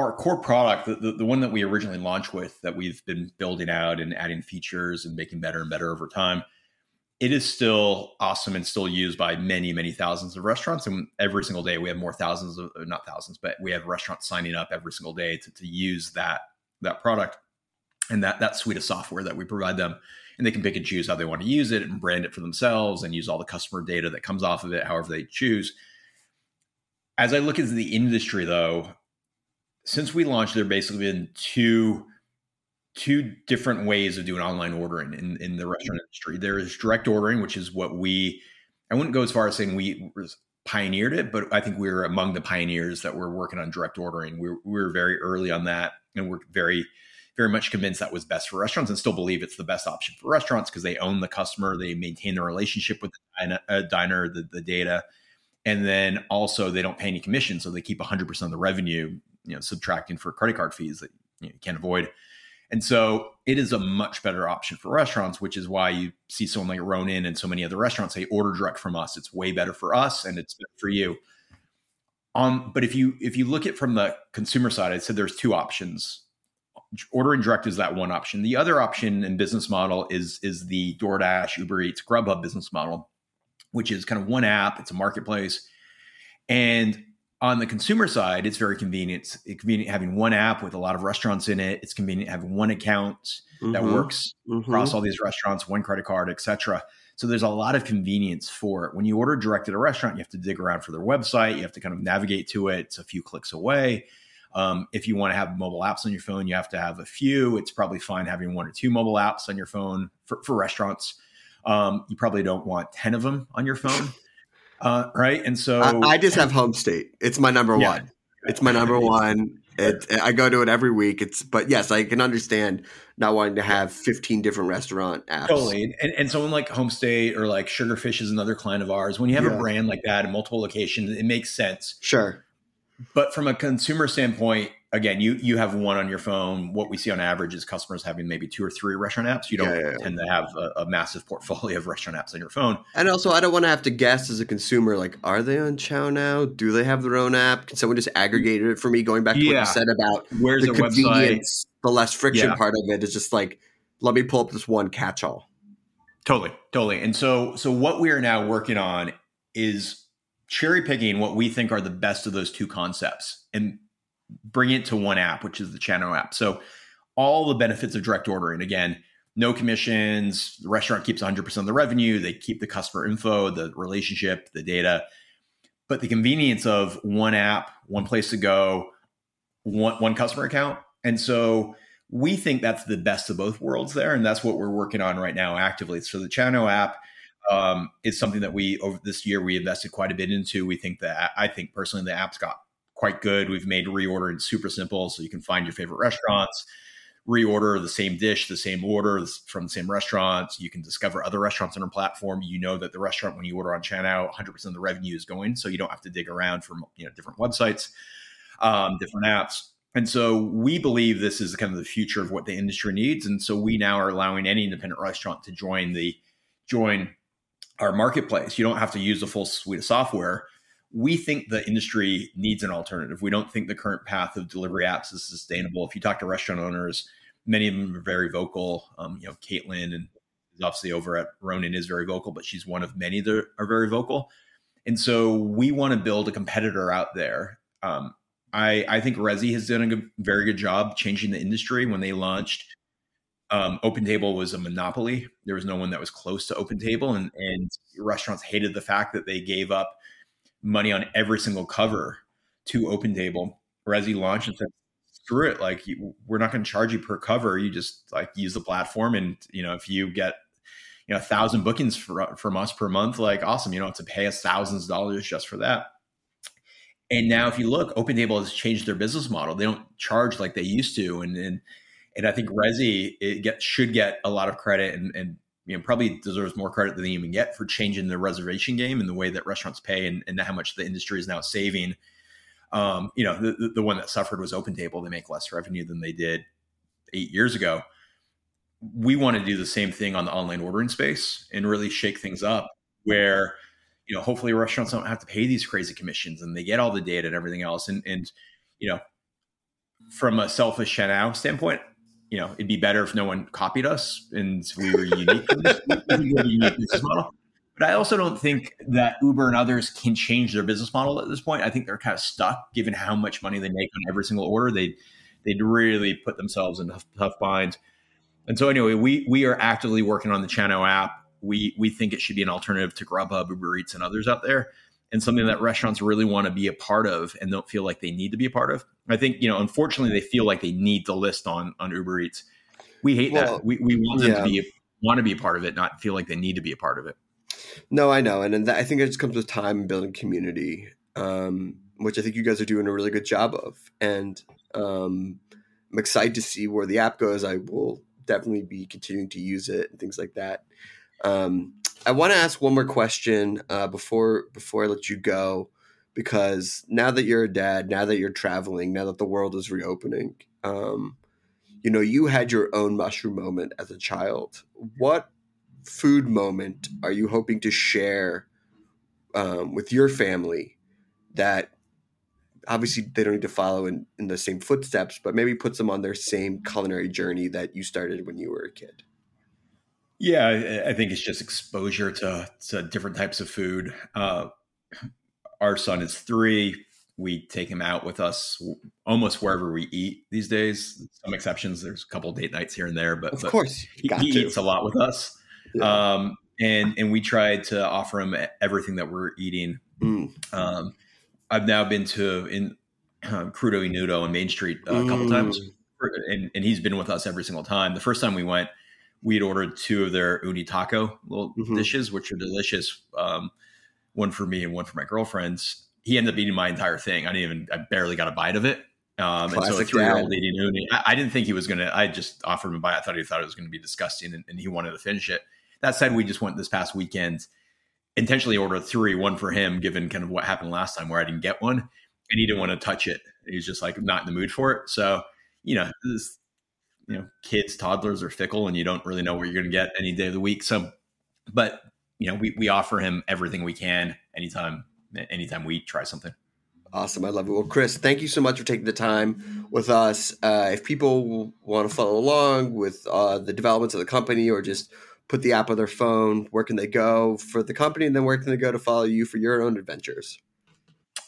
[SPEAKER 2] our core product, the, the, the, one that we originally launched with, that we've been building out and adding features and making better and better over time, it is still awesome and still used by many, many thousands of restaurants. And every single day, we have more thousands of not thousands, but we have restaurants signing up every single day to, to use that that product and that that suite of software that we provide them. And they can pick and choose how they want to use it and brand it for themselves and use all the customer data that comes off of it, however they choose. As I look at the industry, though, since we launched, there basically been two two different ways of doing online ordering in, in the restaurant mm-hmm. industry. There is direct ordering, which is what we I wouldn't go as far as saying we pioneered it, but I think we were among the pioneers that were working on direct ordering. We were, we were very early on that, and we're very, very much convinced that was best for restaurants, and still believe it's the best option for restaurants because they own the customer, they maintain the relationship with the diner, uh, diner the, the data, and then also they don't pay any commission, so they keep 100 percent of the revenue, you know, subtracting for credit card fees that you, know, you can't avoid. And so it is a much better option for restaurants, which is why you see someone like Ronin and so many other restaurants say order direct from us. It's way better for us and it's better for you. Um, but if you if you look at from the consumer side, I said there's two options. Ordering direct is that one option. The other option and business model is is the DoorDash, Uber Eats, Grubhub business model, which is kind of one app. It's a marketplace, and on the consumer side, it's very convenient. It's convenient having one app with a lot of restaurants in it. It's convenient having one account mm-hmm. that works mm-hmm. across all these restaurants, one credit card, etc. So there's a lot of convenience for it. When you order direct at a restaurant, you have to dig around for their website. You have to kind of navigate to it. It's a few clicks away. Um, if you want to have mobile apps on your phone, you have to have a few. It's probably fine having one or two mobile apps on your phone for, for restaurants. Um, you probably don't want 10 of them on your phone. Uh, right. And so
[SPEAKER 1] I, I, just have Homestate. It's my number yeah. one. It's my number one. It, I go to it every week. It's but yes, I can understand not wanting to have 15 different restaurant apps.
[SPEAKER 2] Totally. And, and someone like Homestate or like Sugarfish is another client of ours. When you have yeah. a brand like that in multiple locations, it makes sense.
[SPEAKER 1] Sure.
[SPEAKER 2] But from a consumer standpoint, again, you you have one on your phone. What we see on average is customers having maybe two or three restaurant apps. You don't yeah, yeah, tend to have a, a, massive portfolio of restaurant apps on your phone.
[SPEAKER 1] And also, I don't want to have to guess as a consumer, like, are they on ChowNow? Do they have their own app? Can someone just aggregate it for me? Going back to what you said about
[SPEAKER 2] where's the convenience,
[SPEAKER 1] website? the less friction part of it is just like, let me pull up this one catch-all.
[SPEAKER 2] Totally, totally. And so, so what we are now working on is cherry picking what we think are the best of those two concepts and bring it to one app, which is the ChowNow app. So all the benefits of direct ordering. Again, no commissions. The restaurant keeps 100% of the revenue. They keep the customer info, the relationship, the data. But the convenience of one app, one place to go, one, one customer account. And so we think that's the best of both worlds there. And that's what we're working on right now actively. So the ChowNow app um, is something that we, over this year, we invested quite a bit into. We think that, I think personally, the app's got quite good. We've made reordering super simple, so you can find your favorite restaurants, reorder the same dish, the same order from the same restaurants. You can discover other restaurants on our platform. You know that the restaurant when you order on ChowNow, 100% of the revenue is going, so you don't have to dig around from you know different websites, um, different apps. And so we believe this is kind of the future of what the industry needs. And so we now are allowing any independent restaurant to join the join our marketplace. You don't have to use the full suite of software we think the industry needs an alternative. We don't think the current path of delivery apps is sustainable. If you talk to restaurant owners, many of them are very vocal. Um, you know, Caitlin and is obviously over at Ronin is very vocal, but she's one of many that are very vocal. And so we want to build a competitor out there. Um, I, I think Resy has done a good, very good job changing the industry. When they launched, um, Open Table was a monopoly. There was no one that was close to Open Table, and, and restaurants hated the fact that they gave up money on every single cover to Open Table. Resy launched and said, screw it. Like we're not going to charge you per cover. You just like use the platform. And, you know, if you get, you know, a thousand bookings for, from us per month, like awesome. You don't have to pay us thousands of dollars just for that. And now if you look, Open Table has changed their business model. They don't charge like they used to. And, and, and I think Resy it get, should get a lot of credit and, and you know probably deserves more credit than they even get for changing the reservation game and the way that restaurants pay and, and how much the industry is now saving. Um, you know, the, the one that suffered was Open Table. They make less revenue than they did eight years ago. We want to do the same thing on the online ordering space and really shake things up where, you know, hopefully restaurants don't have to pay these crazy commissions and they get all the data and everything else. And, and you know, from a selfish ChowNow standpoint, you know, it'd be better if no one copied us and we were unique. unique business model. But I also don't think that Uber and others can change their business model at this point. I think they're kind of stuck, given how much money they make on every single order. They they'd really put themselves in tough, tough bind. And so, anyway, we we are actively working on the ChowNow app. We we think it should be an alternative to Grubhub, Uber Eats, and others out there and something that restaurants really want to be a part of and don't feel like they need to be a part of. I think, you know, unfortunately they feel like they need to list on on Uber Eats. We hate well, that. We, we want them yeah. to be want to be a part of it, not feel like they need to be a part of it.
[SPEAKER 1] No, I know, and, and that, I think it just comes with time and building community, um, which I think you guys are doing a really good job of. And um, I'm excited to see where the app goes. I will definitely be continuing to use it and things like that. Um, I want to ask one more question uh, before before I let you go, because now that you're a dad, now that you're traveling, now that the world is reopening, um, you know, you had your own mushroom moment as a child. What food moment are you hoping to share um, with your family that obviously they don't need to follow in, in the same footsteps, but maybe puts them on their same culinary journey that you started when you were a kid?
[SPEAKER 2] Yeah, I, I think it's just exposure to, to different types of food. Uh, our son is three. We take him out with us almost wherever we eat these days. Some exceptions. There's a couple date nights here and there, but
[SPEAKER 1] of
[SPEAKER 2] but
[SPEAKER 1] course
[SPEAKER 2] he, he eats a lot with us. Yeah. Um, and and we tried to offer him everything that we're eating. Mm. Um, I've now been to in uh, Crudo y Nudo on Main Street uh, a couple mm. times, and, and he's been with us every single time. The first time we went, we had ordered two of their uni taco little mm-hmm. dishes, which are delicious. Um, one for me and one for my girlfriends. He ended up eating my entire thing. I didn't even, I barely got a bite of it. Um, and so a three year old eating uni, I, I, didn't think he was going to, I just offered him a bite. I thought he thought it was going to be disgusting and, and he wanted to finish it. That said, we just went this past weekend, intentionally ordered three, one for him, given kind of what happened last time where I didn't get one, and he didn't want to touch it. He was just like not in the mood for it. So, you know, this, you know, kids, toddlers are fickle, and you don't really know what you're going to get any day of the week. So, but you know, we we offer him everything we can anytime anytime we try something.
[SPEAKER 1] Awesome. I love it. Well, Chris, thank you so much for taking the time with us. Uh, if people want to follow along with uh, the developments of the company or just put the app on their phone, where can they go for the company? And then where can they go to follow you for your own adventures?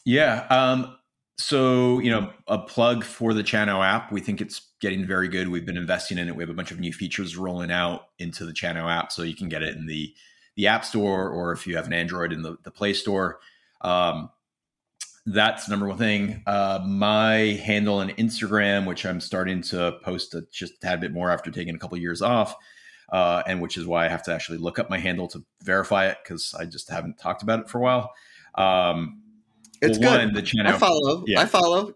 [SPEAKER 2] Yeah. Um, so, you know, a plug for the ChowNow app. We think it's getting very good. We've been investing in it. We have a bunch of new features rolling out into the ChowNow app. So you can get it in the, the App Store or if you have an Android in the, the Play Store. Um, that's number one thing. Uh, my handle on Instagram, which I'm starting to post a, just a tad bit more after taking a couple years off, uh, and which is why I have to actually look up my handle to verify it because I just haven't talked about it for a while. Um,
[SPEAKER 1] it's well, good. One, the channel, I follow. Yeah. I follow.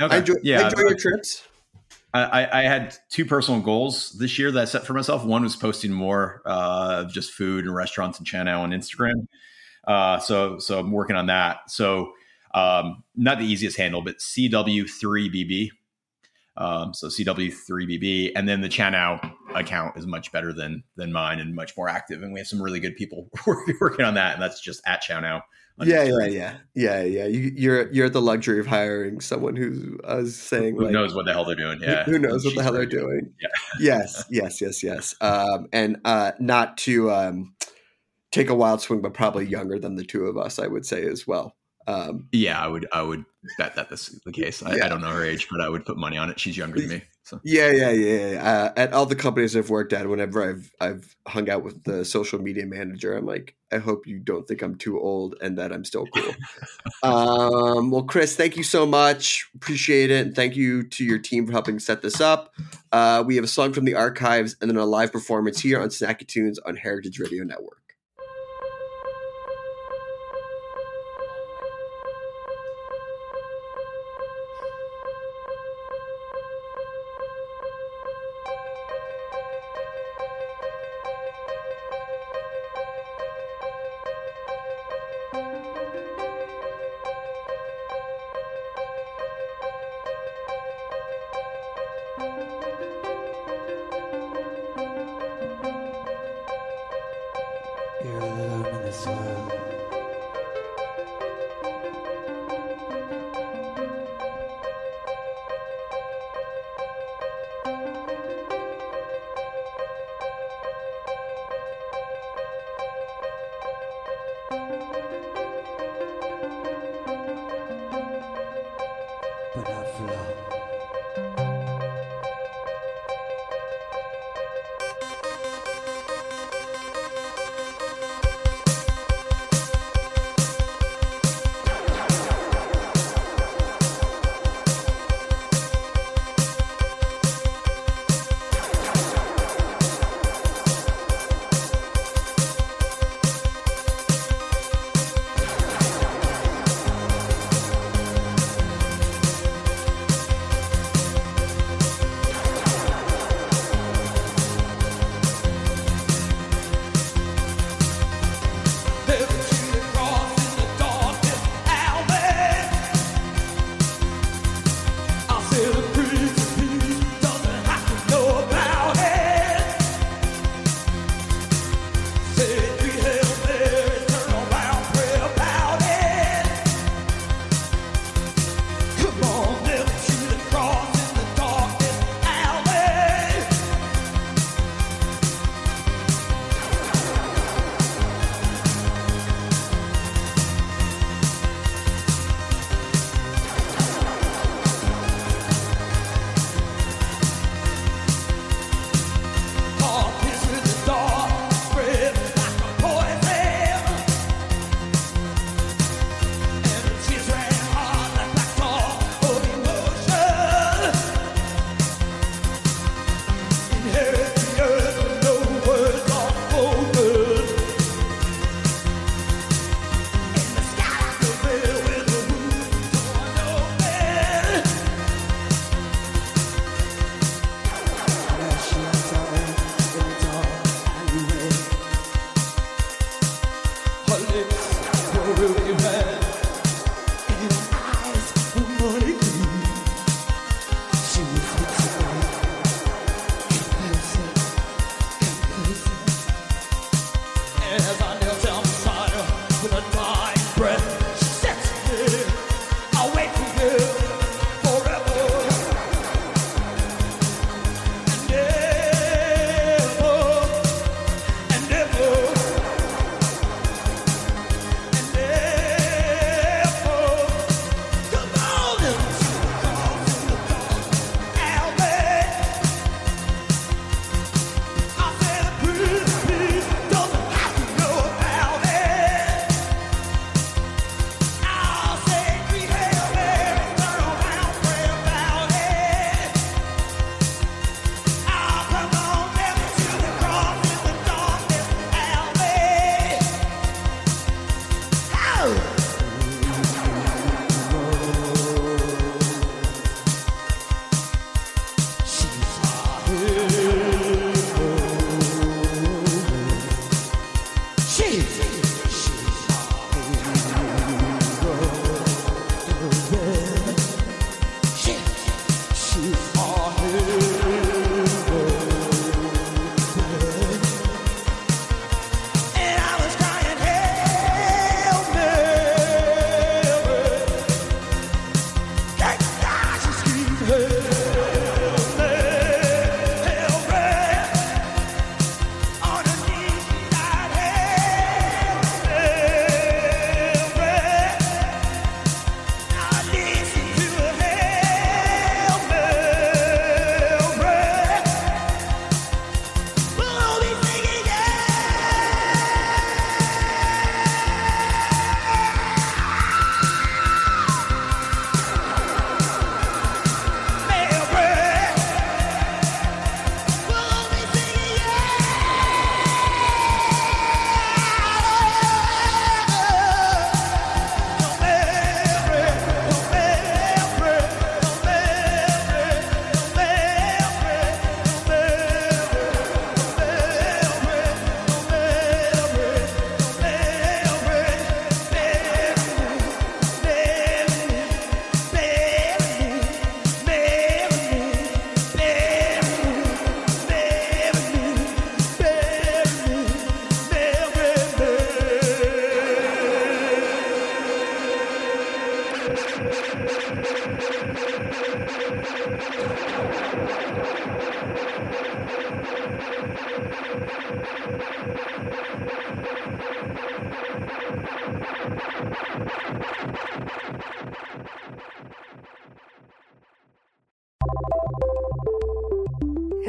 [SPEAKER 1] Okay. I enjoy, yeah, I enjoy your trips.
[SPEAKER 2] I, I, had two personal goals this year that I set for myself. One was posting more uh, of just food and restaurants and channel on Instagram. Uh, so so I'm working on that. So um, not the easiest handle, but CW3BB. Um, so CW3BB, and then the ChowNow account is much better than than mine and much more active. And we have some really good people working on that, and that's just at ChowNow.
[SPEAKER 1] Yeah, yeah, yeah, yeah, yeah. You, you're you're at the luxury of hiring someone who is saying
[SPEAKER 2] who
[SPEAKER 1] like,
[SPEAKER 2] knows what the hell they're doing. Yeah,
[SPEAKER 1] who knows what the hell they're doing. Yeah. yes, yes, yes, yes. Um, and uh, not to um, take a wild swing, but probably younger than the two of us, I would say as well.
[SPEAKER 2] Um, yeah, I would. I would bet that this is the case. I, yeah. I, don't know her age, but I would put money on it. She's younger than me. So.
[SPEAKER 1] Yeah, yeah, yeah. Uh, at all the companies I've worked at, whenever I've I've hung out with the social media manager, I'm like, I hope you don't think I'm too old and that I'm still cool. um, well, Chris, thank you so much. Appreciate it. And thank you to your team for helping set this up. Uh, we have a song from the archives and then a live performance here on Snacky Tunes on Heritage Radio Network.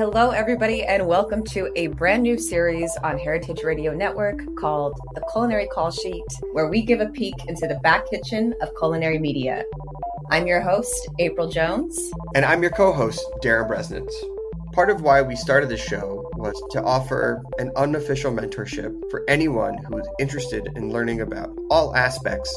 [SPEAKER 3] Hello, everybody, and welcome to a brand new series on Heritage Radio Network called The Culinary Call Sheet, where we give a peek into the back kitchen of culinary media. I'm your host, April Jones.
[SPEAKER 1] And I'm your co host, Darin Bresnitz. Part of why we started the show was to offer an unofficial mentorship for anyone who is interested in learning about all aspects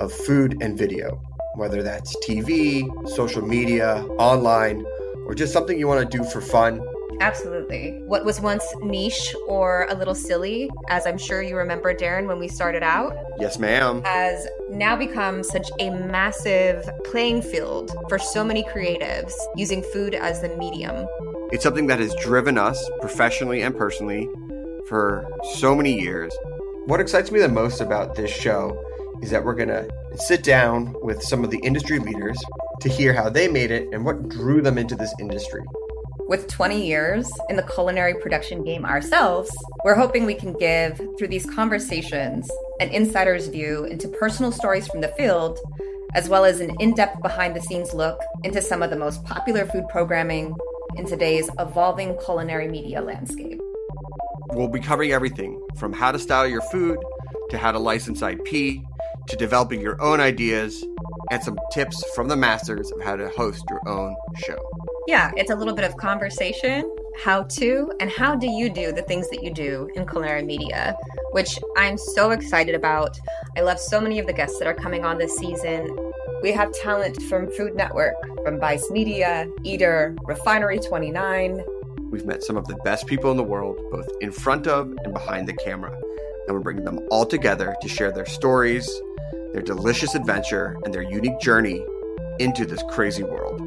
[SPEAKER 1] of food and video, whether that's TV, social media, online, or just something you want to do for fun.
[SPEAKER 3] Absolutely. What was once niche or a little silly, as I'm sure you remember, Darin, when we started out,
[SPEAKER 1] Yes, ma'am.
[SPEAKER 3] has now become such a massive playing field for so many creatives using food as the medium.
[SPEAKER 1] It's something that has driven us professionally and personally for so many years. What excites me the most about this show is that we're going to sit down with some of the industry leaders to hear how they made it and what drew them into this industry.
[SPEAKER 3] With 20 years in the culinary production game ourselves, we're hoping we can give, through these conversations, an insider's view into personal stories from the field, as well as an in depth behind the scenes look into some of the most popular food programming in today's evolving culinary media landscape.
[SPEAKER 1] We'll be covering everything from how to style your food to how to license IP to developing your own ideas and some tips from the masters of how to host your own show.
[SPEAKER 3] Yeah, it's a little bit of conversation, how to, and how do you do the things that you do in culinary media, which I'm so excited about. I love so many of the guests that are coming on this season. We have talent from Food Network, from Vice Media, Eater, Refinery 29.
[SPEAKER 1] We've met some of the best people in the world, both in front of and behind the camera, and we're bringing them all together to share their stories, their delicious adventure, and their unique journey into this crazy world.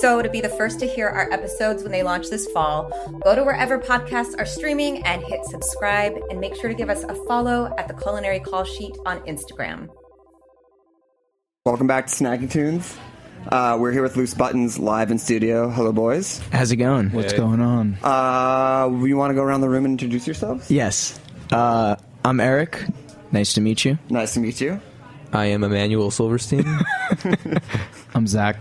[SPEAKER 3] So, to be the first to hear our episodes when they launch this fall, go to wherever podcasts are streaming and hit subscribe, and make sure to give us a follow at the Culinary Call Sheet on Instagram.
[SPEAKER 1] Welcome back to Snacky Tunes. Uh, we're here with Loose Buttons live in studio. Hello, boys.
[SPEAKER 4] How's it going? What's going on?
[SPEAKER 1] Uh, we want to go around the room and introduce yourselves?
[SPEAKER 4] yes. Uh, I'm Eric. Nice to meet you.
[SPEAKER 1] Nice to meet you.
[SPEAKER 5] I am Emmanuel Silverstein.
[SPEAKER 4] I'm Zach.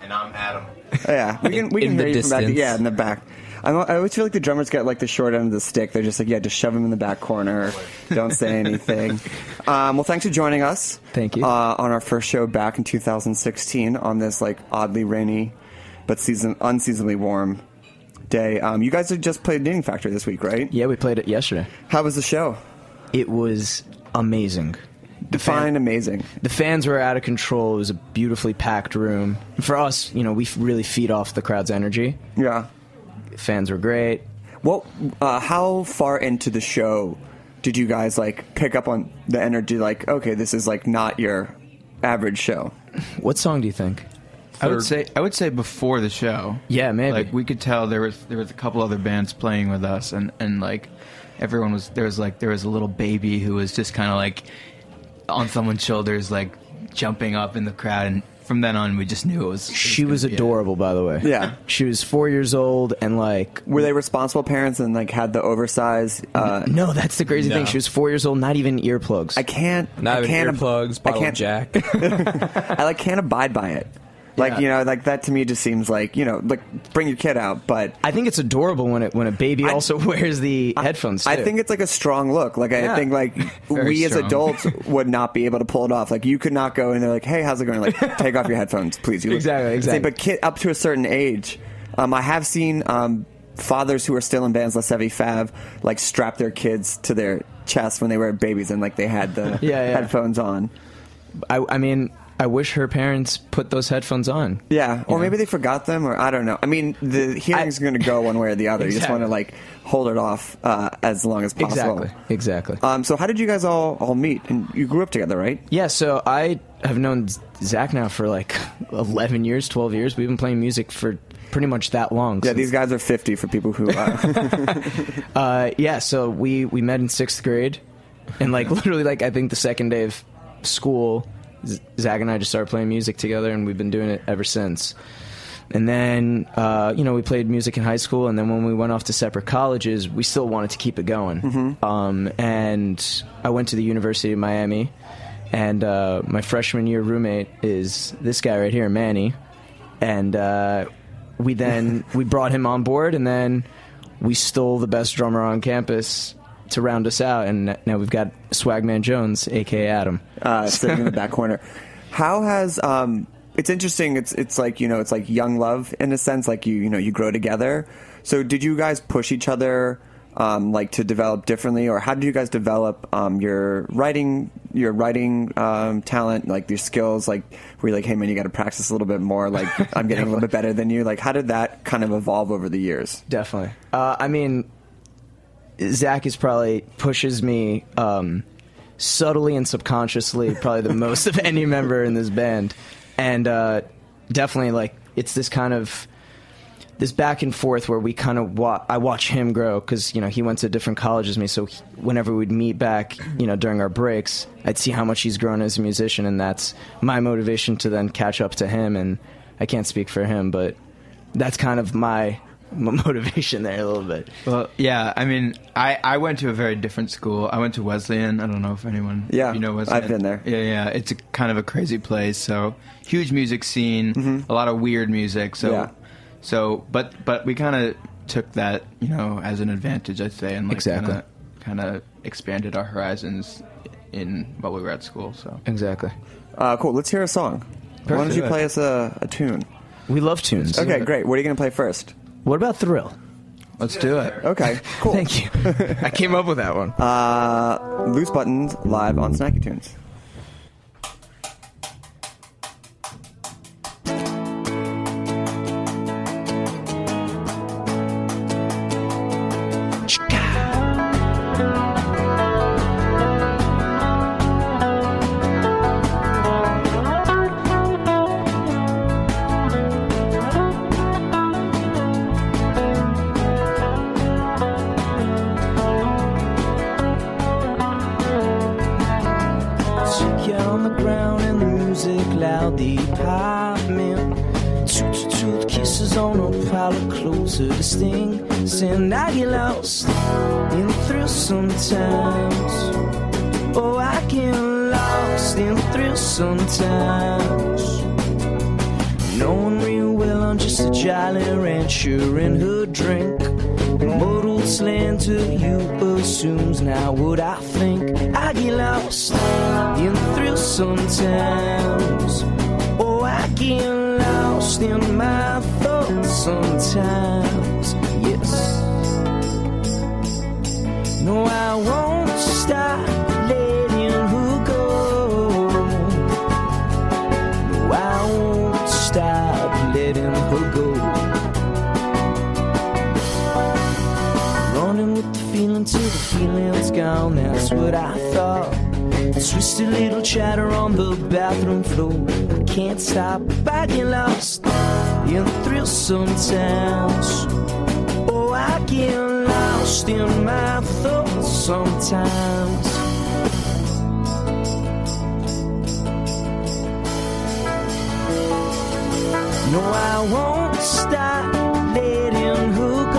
[SPEAKER 2] And I'm Adam.
[SPEAKER 1] Oh, yeah, we can we
[SPEAKER 5] In
[SPEAKER 1] can
[SPEAKER 5] the
[SPEAKER 1] hear you from back.
[SPEAKER 5] distance.
[SPEAKER 1] Yeah, in the back. I'm, I always feel like the drummers get like the short end of the stick. They're just like, yeah, just shove them in the back corner. Don't say anything. Um, well, thanks for joining us.
[SPEAKER 4] Thank you.
[SPEAKER 1] Uh, on our first show back in 2016 on this like oddly rainy, but season unseasonably warm day. Um, you guys had just played Knitting Factory this week, right?
[SPEAKER 4] Yeah, we played it yesterday.
[SPEAKER 1] How was the show?
[SPEAKER 4] It was amazing. The fan-
[SPEAKER 1] amazing.
[SPEAKER 4] The fans were out of control. It was a beautifully packed room. For us, you know, we really feed off the crowd's energy.
[SPEAKER 1] Yeah.
[SPEAKER 4] Fans were great.
[SPEAKER 1] Well, uh, how far into the show did you guys like pick up on the energy? Like, okay, this is like not your average show.
[SPEAKER 4] What song do you think?
[SPEAKER 6] I would say I would say before the show.
[SPEAKER 4] Yeah, maybe.
[SPEAKER 6] Like we could tell there was there was a couple other bands playing with us, and and like everyone was there was like there was a little baby who was just kind of like on someone's shoulders, like jumping up in the crowd, and from then on we just knew it was. it
[SPEAKER 4] she was
[SPEAKER 6] be it.
[SPEAKER 4] adorable, by the way.
[SPEAKER 1] Yeah.
[SPEAKER 4] She was four years old and like.
[SPEAKER 1] Were they responsible parents and like had the oversized? Uh,
[SPEAKER 4] No, that's the crazy thing. She was four years old, not even earplugs.
[SPEAKER 1] I can't.
[SPEAKER 5] Not
[SPEAKER 1] I
[SPEAKER 5] even
[SPEAKER 1] can't ab-
[SPEAKER 5] earplugs,
[SPEAKER 1] I
[SPEAKER 5] bottle of
[SPEAKER 1] can't.
[SPEAKER 5] Jack.
[SPEAKER 1] I like can't abide by it. Like
[SPEAKER 4] Yeah.
[SPEAKER 1] you know, like that to me just seems like you know, like bring your kid out, but.
[SPEAKER 4] I think it's adorable when it when a baby
[SPEAKER 1] I-
[SPEAKER 4] also wears the headphones. Too.
[SPEAKER 1] I think it's like a strong look. Like I think like we as adults would not be able to pull it off. Like you could not go and they're like, hey, how's it going? Like take off your headphones, please. You look-
[SPEAKER 4] Exactly, exactly.
[SPEAKER 1] But kid up to a certain age, um, I have seen um, fathers who are still in bands, let's say Fav, like strap their kids to their chest when they were babies and like they had the
[SPEAKER 4] Yeah, yeah.
[SPEAKER 1] headphones on.
[SPEAKER 4] I, I mean, I wish her parents put those headphones on.
[SPEAKER 1] Yeah, or maybe they forgot them, or I don't know. I mean, the hearing's going to go one way or the other. You just want to like hold it off uh, as long as possible.
[SPEAKER 4] Exactly. Exactly.
[SPEAKER 1] Um, so how did you guys all all meet? And you grew up together, right?
[SPEAKER 4] yeah. So I have known Zach now for like eleven years, twelve years. We've been playing music for pretty much that long.
[SPEAKER 1] Yeah, these guys are 50 for people who. Uh,
[SPEAKER 4] Uh, yeah. So we we met in sixth grade, and like literally, like I think the second day of school, Zach and I just started playing music together, and we've been doing it ever since. And then, uh, you know, we played music in high school, and then when we went off to separate colleges, we still wanted to keep it going. Um, and I went to the University of Miami, and uh, my freshman year roommate is this guy right here, Manny. And uh, we then we brought him on board, and then we stole the best drummer on campus to round us out, and now we've got Swagman Jones, aka Adam.
[SPEAKER 5] uh, sitting in the back corner. How has um, it's interesting. It's it's like you know it's like young love in a sense. Like you you know you grow together. So did you guys push each other um, like to develop differently, or how did you guys develop um, your writing your writing um, talent, like your skills? Like were you like, hey man, you got to practice a little bit more. Like I'm getting a little bit better than you. Like how did that kind of evolve over the years?
[SPEAKER 4] Definitely. Uh, I mean, Zach is probably pushes me um, subtly and subconsciously, probably the most of any member in this band, and uh, definitely like it's this kind of this back and forth where we kind of wa- I watch him grow because you know he went to different colleges me, so he, whenever we'd meet back, you know during our breaks, I'd see how much he's grown as a musician, and that's my motivation to then catch up to him. And I can't speak for him, but that's kind of my motivation there a little bit.
[SPEAKER 6] Well, yeah. I mean, I, I went to a very different school. I went to Wesleyan. I don't know if anyone,
[SPEAKER 5] Yeah,
[SPEAKER 6] you know Wesleyan.
[SPEAKER 5] I've been there.
[SPEAKER 6] Yeah, yeah. It's a kind of a crazy place. So huge music scene, a lot of weird music. So,
[SPEAKER 5] Mm-hmm. Yeah.
[SPEAKER 6] so, but but we kind of took that, you know, as an advantage, I'd say, and like
[SPEAKER 4] Exactly.
[SPEAKER 6] kind of expanded our horizons in while we were at school. So
[SPEAKER 4] Exactly.
[SPEAKER 5] Uh, cool. Let's hear a song. Why don't you play us a, a tune?
[SPEAKER 4] We love tunes.
[SPEAKER 5] Okay, great. What are you going to play first?
[SPEAKER 4] What about Thrill?
[SPEAKER 6] let's do it.
[SPEAKER 5] Okay, cool.
[SPEAKER 4] Thank you. I came up with that one.
[SPEAKER 5] Uh, Loose Buttons live on Snacky Tunes.
[SPEAKER 7] Slander you assumes now what I think. I get lost in thrill sometimes. Oh, I get lost in my thoughts sometimes. Yes. No, I won't feeling's. That's what I thought. Twisted little chatter on the bathroom floor. I can't stop. I get lost in thrill sometimes. Oh, I get lost in my thoughts sometimes. No, I won't stop letting her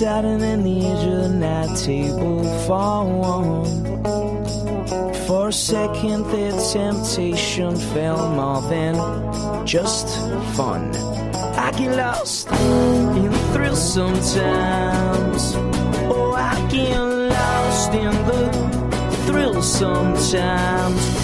[SPEAKER 7] exciting than the edge of the night table for one. For a second, the temptation felt more than just fun. I get lost in the thrill sometimes. Oh, I get lost in the thrill sometimes.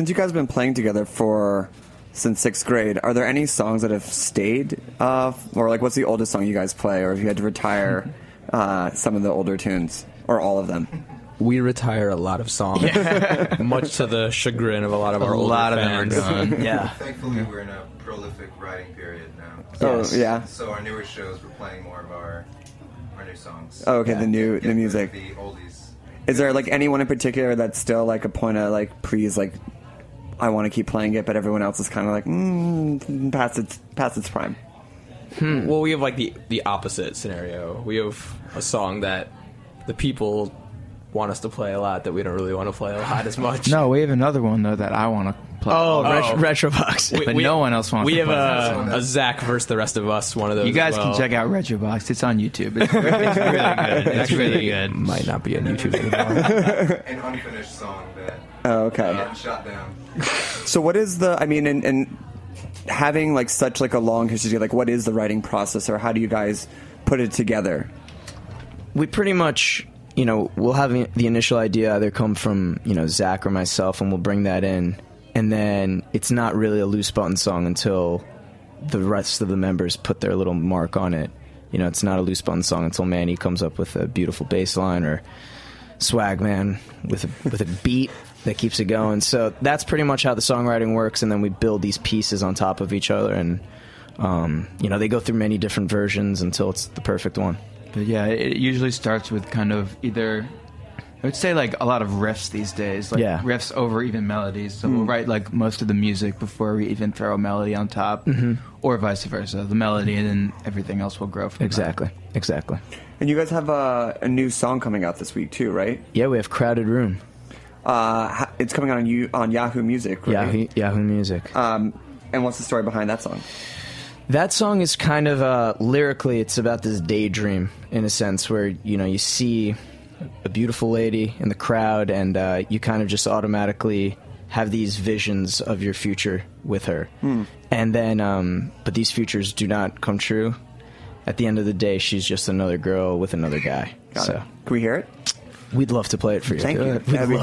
[SPEAKER 5] Since you guys have been playing together for since sixth grade, are there any songs that have stayed? Uh, or like, what's the oldest song you guys play? Or if you had to retire uh, some of the older tunes, or all of them?
[SPEAKER 2] We retire a lot of songs, much to the chagrin of a lot of our
[SPEAKER 6] A
[SPEAKER 2] older
[SPEAKER 6] lot of them are
[SPEAKER 2] fans.
[SPEAKER 6] done.
[SPEAKER 4] Yeah.
[SPEAKER 8] Thankfully, we're in a prolific writing period now.
[SPEAKER 5] Oh, yeah.
[SPEAKER 8] So our newer shows, we're playing more of our our new songs.
[SPEAKER 5] Oh, okay, the new the
[SPEAKER 8] Get rid of
[SPEAKER 5] music.
[SPEAKER 8] The oldies.
[SPEAKER 5] Is there like anyone in particular that's still like a point of like, please, like, I want to keep playing it, but everyone else is kind of like, mm, past its past its prime.
[SPEAKER 2] Well, we have like the the opposite scenario. We have a song that the people want us to play a lot that we don't really want to play a lot as much.
[SPEAKER 6] No, we have another one though that I want to play.
[SPEAKER 4] Oh,
[SPEAKER 2] Oh.
[SPEAKER 4] Retro, Retrobox.
[SPEAKER 2] We-
[SPEAKER 6] but
[SPEAKER 2] we-
[SPEAKER 6] no one else wants
[SPEAKER 2] We
[SPEAKER 6] to
[SPEAKER 2] have
[SPEAKER 6] play that song.
[SPEAKER 2] a, a Zach versus the rest of us. One of those.
[SPEAKER 6] You guys
[SPEAKER 2] well.
[SPEAKER 6] can check out Retrobox. It's on YouTube. It's, really- it's really good. It's
[SPEAKER 2] Actually,
[SPEAKER 6] really good.
[SPEAKER 2] Might not be on YouTube anymore.
[SPEAKER 8] An unfinished song that
[SPEAKER 5] Oh, okay.
[SPEAKER 8] got shot down.
[SPEAKER 5] So what is the? I mean, and, and having like such like a long history, like what is the writing process, or how do you guys put it together?
[SPEAKER 4] we pretty much you know we'll have the initial idea either come from you know zach or myself and we'll bring that in and then it's not really a loose button song until the rest of the members put their little mark on it. You know it's not a loose button song until manny comes up with a beautiful bass line or Swagman with a, with a beat that keeps it going. So that's pretty much how the songwriting works. And then we build these pieces on top of each other. And um, you know they go through many different versions until it's the perfect one.
[SPEAKER 6] But yeah, it usually starts with kind of either I would say like a lot of riffs these days, like
[SPEAKER 4] Yeah.
[SPEAKER 6] riffs over even melodies. So we'll write like most of the music before we even throw a melody on top, or vice versa. The melody and then everything else will grow from that.
[SPEAKER 4] Exactly. Exactly.
[SPEAKER 5] And you guys have a, a new song coming out this week too, right?
[SPEAKER 4] Yeah, we have Crowded Room.
[SPEAKER 5] Uh, it's coming out on you on Yahoo Music. Right?
[SPEAKER 4] Yahoo, Yahoo Music.
[SPEAKER 5] Um, and what's the story behind that song?
[SPEAKER 4] That song is kind of uh, lyrically, it's about this daydream in a sense where you know you see a beautiful lady in the crowd, and uh, you kind of just automatically have these visions of your future with her, and then um, but these futures do not come true. At the end of the day, she's just another girl with another guy.
[SPEAKER 5] Got
[SPEAKER 4] so
[SPEAKER 5] it. Can we hear it?
[SPEAKER 4] we'd love to play it for you.
[SPEAKER 5] Thank you.
[SPEAKER 4] We'd
[SPEAKER 5] That'd be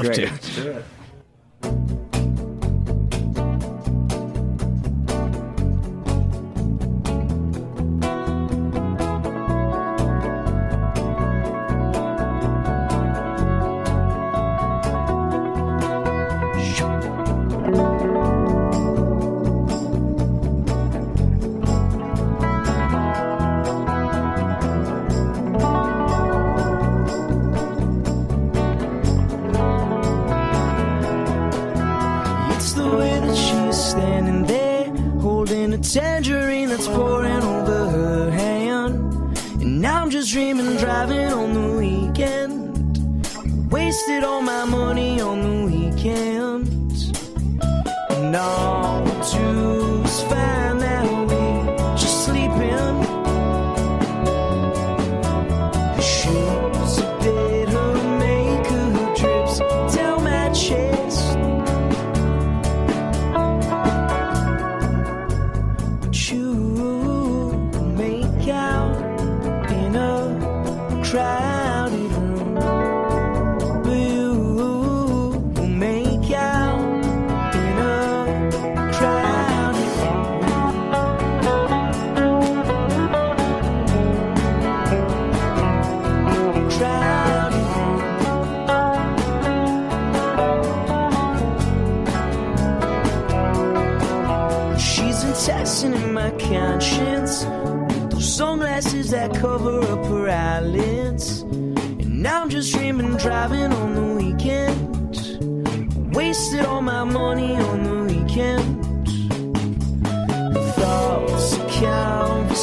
[SPEAKER 5] great.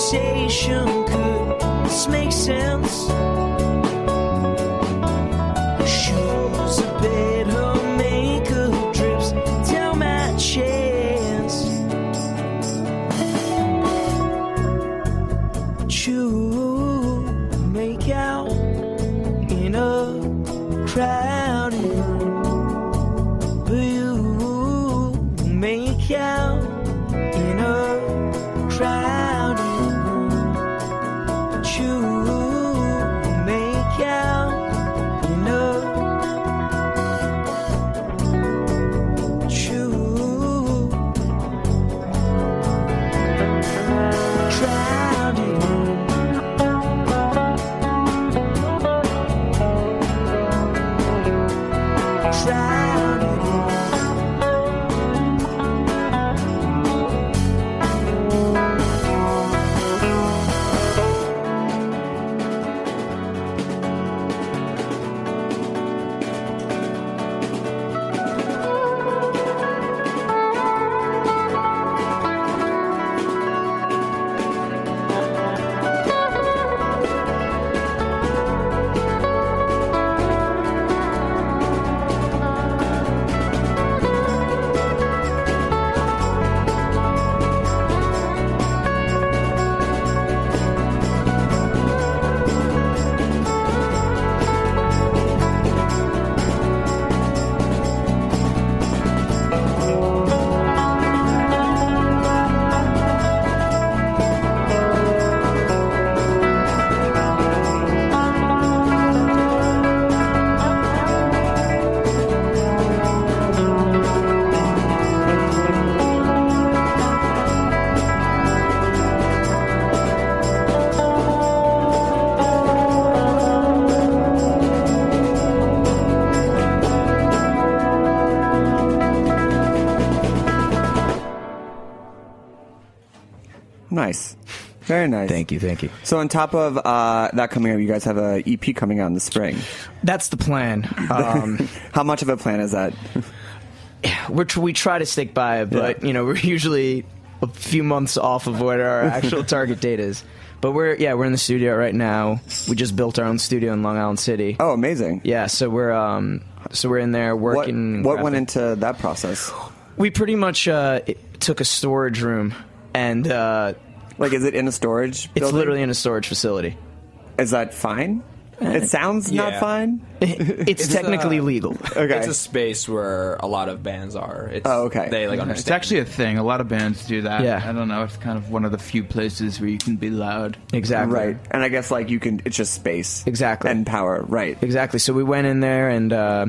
[SPEAKER 7] Conversation, could this make sense?
[SPEAKER 5] Very nice.
[SPEAKER 4] Thank you, thank you.
[SPEAKER 5] So on top of uh, that coming up, you guys have a EP coming out in the spring.
[SPEAKER 4] That's the plan. Um,
[SPEAKER 5] How much of a plan is that?
[SPEAKER 4] we're tr- we try to stick by it, but you know we're usually a few months off of what our actual target date is. But we're yeah we're in the studio right now. We just built our own studio in Long Island City.
[SPEAKER 5] Oh, amazing.
[SPEAKER 4] Yeah, so we're um so we're in there
[SPEAKER 5] What,
[SPEAKER 4] working.
[SPEAKER 5] what went into that process?
[SPEAKER 4] We pretty much uh, took a storage room and uh,
[SPEAKER 5] Like, is it in a storage?
[SPEAKER 4] it's
[SPEAKER 5] building?
[SPEAKER 4] literally in a storage facility.
[SPEAKER 5] Is that fine? It sounds not
[SPEAKER 2] yeah.
[SPEAKER 5] fine.
[SPEAKER 4] It's,
[SPEAKER 2] It's,
[SPEAKER 4] technically
[SPEAKER 2] uh,
[SPEAKER 4] legal.
[SPEAKER 5] Okay.
[SPEAKER 2] It's a space where a lot of bands are. It's,
[SPEAKER 5] Oh, okay.
[SPEAKER 2] They like
[SPEAKER 6] It's actually a thing. A lot of bands do that.
[SPEAKER 4] Yeah.
[SPEAKER 6] I don't know. It's kind of one of the few places where you can be loud.
[SPEAKER 4] Exactly.
[SPEAKER 5] Right. And I guess like you can. It's just space.
[SPEAKER 4] Exactly.
[SPEAKER 5] And power. Right.
[SPEAKER 4] Exactly. So we went in there, and uh,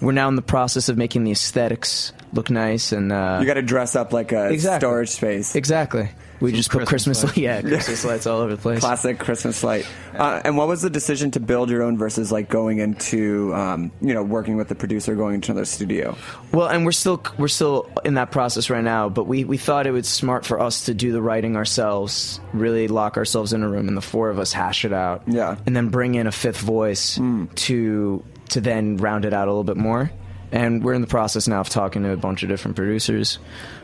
[SPEAKER 4] we're now in the process of making the aesthetics look nice. And uh,
[SPEAKER 5] You got to dress up like a
[SPEAKER 4] Exactly.
[SPEAKER 5] storage space.
[SPEAKER 4] exactly. We just put
[SPEAKER 6] Christmas lights.
[SPEAKER 4] yeah, Christmas lights all over the place.
[SPEAKER 5] Classic Christmas light. Uh, and what was the decision to build your own versus like going into, um, you know, working with the producer, going into another studio?
[SPEAKER 4] Well, and we're still we're still in that process right now. But we we thought it was smart for us to do the writing ourselves, really lock ourselves in a room, and the four of us hash it out.
[SPEAKER 5] Yeah.
[SPEAKER 4] and then bring in a fifth voice to to then round it out a little bit more. And we're in the process now of talking to a bunch of different producers.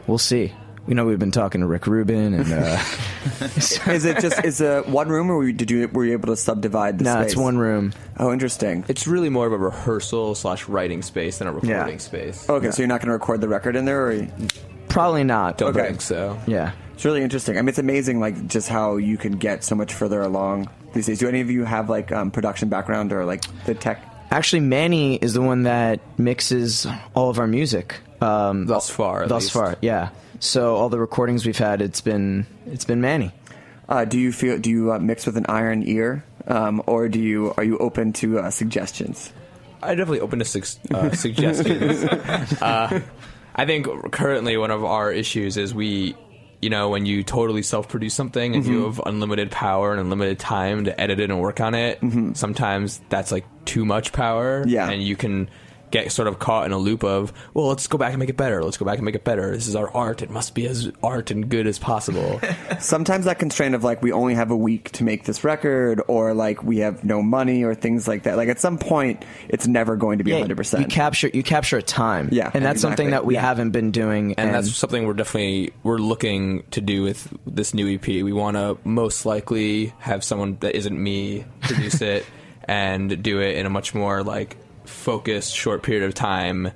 [SPEAKER 4] We'll see. We know we've been talking to Rick Rubin, and uh,
[SPEAKER 5] Is it just is it one room, or were you, did you were you able to subdivide the
[SPEAKER 4] no,
[SPEAKER 5] space?
[SPEAKER 4] it's one room.
[SPEAKER 5] Oh, interesting.
[SPEAKER 2] It's really more of a rehearsal slash writing space than a recording
[SPEAKER 4] Yeah.
[SPEAKER 2] space.
[SPEAKER 5] Okay, so you're not going to record the record in there, or you-
[SPEAKER 4] Probably not.
[SPEAKER 2] Don't
[SPEAKER 5] okay.
[SPEAKER 2] think so.
[SPEAKER 4] Yeah.
[SPEAKER 5] it's really interesting. I mean, it's amazing, like just how you can get so much further along these days. Do any of you have like um, production background or like the tech?
[SPEAKER 4] Actually, Manny is the one that mixes all of our music. Um,
[SPEAKER 2] Thus far, at
[SPEAKER 4] thus
[SPEAKER 2] least.
[SPEAKER 4] far, yeah. So all the recordings we've had, it's been it's been Manny.
[SPEAKER 5] Uh, do you feel? Do you uh, mix with an iron ear, um, or do you are you open to uh, suggestions?
[SPEAKER 2] I definitely open to sug- uh, suggestions. uh, I think currently one of our issues is we, you know, when you totally self-produce something and you have unlimited power and unlimited time to edit it and work on it, sometimes that's like too much power.
[SPEAKER 5] Yeah.
[SPEAKER 2] and you can get sort of caught in a loop of, well, let's go back and make it better. Let's go back and make it better. This is our art. It must be as art and good as possible.
[SPEAKER 5] Sometimes that constraint of like we only have a week to make this record, or like we have no money, or things like that. Like at some point, it's never going to be
[SPEAKER 4] Yeah,
[SPEAKER 5] hundred
[SPEAKER 4] you
[SPEAKER 5] percent.
[SPEAKER 4] capture you capture a time.
[SPEAKER 5] Yeah,
[SPEAKER 4] and that's something that we
[SPEAKER 5] Yeah.
[SPEAKER 4] haven't been doing.
[SPEAKER 2] and that's something we're definitely we're looking to do with this new EP. We want to most likely have someone that isn't me produce it and do it in a much more like focused short period of time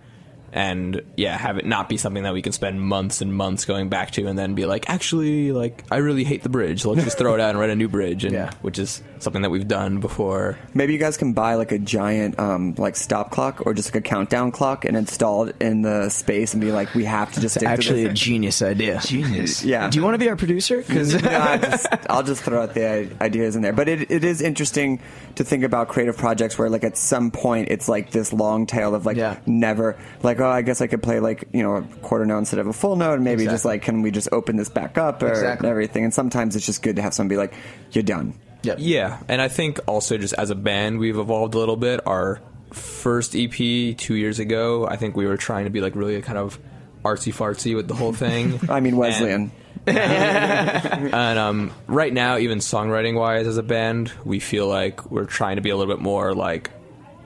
[SPEAKER 2] and yeah have it not be something that we can spend months and months going back to and then be like actually like i really hate the bridge let's just throw it out and write a new bridge and
[SPEAKER 4] Yeah.
[SPEAKER 2] which is something that we've done before
[SPEAKER 5] Maybe you guys can buy like a giant um, like stop clock or just like a countdown clock and install it in the space and be like, we have to just
[SPEAKER 4] It's
[SPEAKER 5] stick
[SPEAKER 4] actually
[SPEAKER 5] to
[SPEAKER 4] a genius idea.
[SPEAKER 6] Genius.
[SPEAKER 5] Yeah.
[SPEAKER 4] Do you want to be our producer? Because
[SPEAKER 5] No, I just, I'll just throw out the ideas in there. But it, it is interesting to think about creative projects where, like, at some point, it's like this long tail of like
[SPEAKER 4] Yeah.
[SPEAKER 5] never, like, oh, I guess I could play like you know a quarter note instead of a full note, and maybe just like, can we just open this back up or
[SPEAKER 4] Exactly.
[SPEAKER 5] everything? And sometimes it's just good to have someone be like, you're done.
[SPEAKER 4] Yep.
[SPEAKER 2] Yeah, and I think also just as a band, we've evolved a little bit. Our first EP two years ago, I think we were trying to be like really kind of artsy fartsy with the whole thing.
[SPEAKER 5] I mean Wesleyan.
[SPEAKER 2] And um, right now, even songwriting wise, as a band, we feel like we're trying to be a little bit more like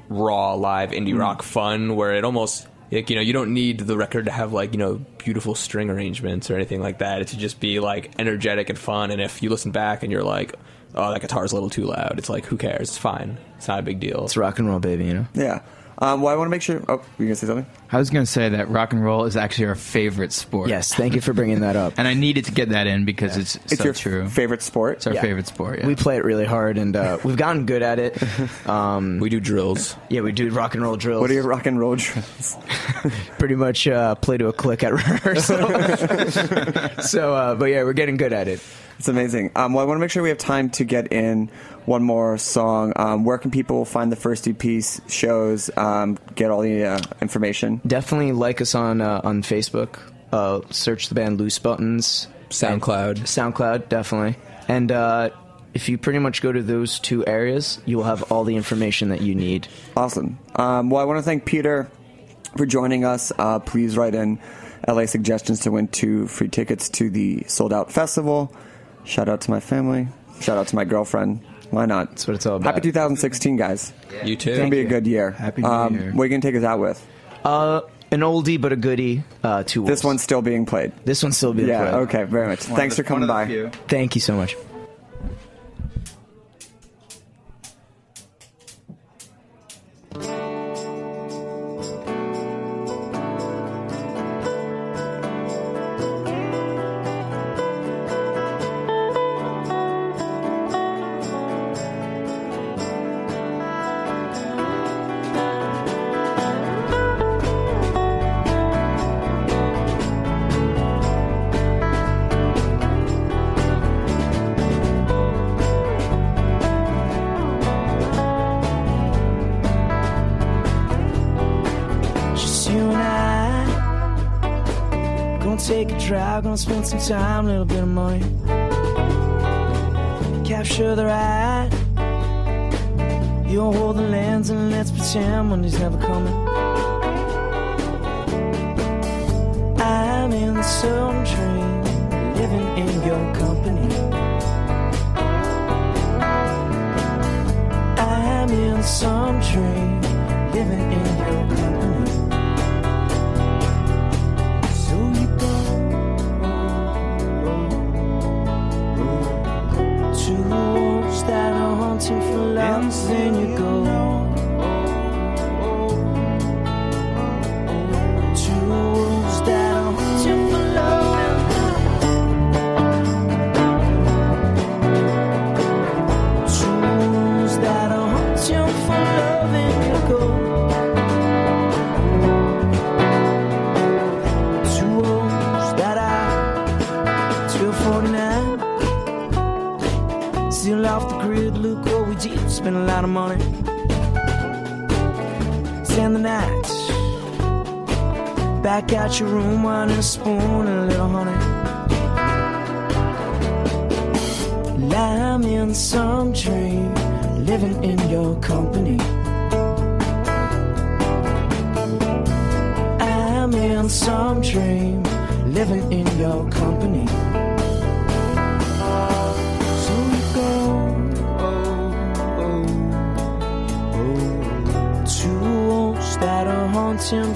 [SPEAKER 2] raw, live indie rock fun, where it almost like you know you don't need the record to have like you know beautiful string arrangements or anything like that. It should just be like energetic and fun. And if you listen back and you're like, oh, that guitar's a little too loud, it's like who cares? It's fine. It's not a big deal.
[SPEAKER 4] It's rock and roll, baby. You know.
[SPEAKER 5] Yeah. Um, well, I want to make sure. Oh, you gonna say something?
[SPEAKER 6] I was going to say that rock and roll is actually our favorite sport.
[SPEAKER 4] Yes. Thank you for bringing that up.
[SPEAKER 6] And I needed to get that in because it's,
[SPEAKER 5] It's
[SPEAKER 6] so
[SPEAKER 5] your
[SPEAKER 6] true.
[SPEAKER 5] favorite sport.
[SPEAKER 6] it's our
[SPEAKER 4] Yeah.
[SPEAKER 6] favorite sport. Yeah.
[SPEAKER 4] We play it really hard, and uh, we've gotten good at it. Um,
[SPEAKER 2] We do drills.
[SPEAKER 4] yeah, we do rock and roll drills.
[SPEAKER 5] What are your rock and roll drills?
[SPEAKER 4] pretty much uh, play to a click at rehearsal. so, uh, but yeah, we're getting good at it.
[SPEAKER 5] It's amazing. Um, well, I want to make sure we have time to get in one more song. Um, where can people find the first EP's shows? Um, get all the uh, information.
[SPEAKER 4] Definitely like us on uh, on Facebook. Uh, search the band Loose Buttons.
[SPEAKER 2] SoundCloud.
[SPEAKER 4] SoundCloud, definitely. And uh, if you pretty much go to those two areas, you will have all the information that you need.
[SPEAKER 5] Awesome. Um, well, I want to thank Peter for joining us. Uh, please write in LA suggestions to win two free tickets to the sold out festival. Shout out to my family. Shout out to my girlfriend. Why not?
[SPEAKER 4] That's what it's all about.
[SPEAKER 5] Happy 2016, guys.
[SPEAKER 2] You too.
[SPEAKER 5] It's gonna be a good year.
[SPEAKER 6] Happy New
[SPEAKER 5] um,
[SPEAKER 6] Year.
[SPEAKER 5] What are you gonna take us out with?
[SPEAKER 4] Uh, an oldie but a goodie. Uh, two.
[SPEAKER 5] This one's still being played.
[SPEAKER 4] This one's still being
[SPEAKER 5] Yeah.
[SPEAKER 4] played. Yeah.
[SPEAKER 5] Okay. Very much.
[SPEAKER 8] One
[SPEAKER 5] Thanks
[SPEAKER 8] the-
[SPEAKER 5] for coming by.
[SPEAKER 4] Thank you so much.
[SPEAKER 7] Gonna spend some time, little bit of money. Capture the ride. You'll hold the lens and let's pretend Monday's never coming. I'm in some dream, living in your company.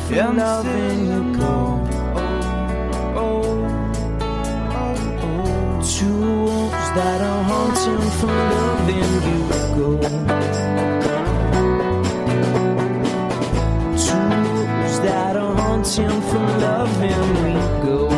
[SPEAKER 7] feel nothing to go. Oh, oh, oh, oh. Two wolves that are haunting from loving you go. Two wolves that are haunting from loving we go.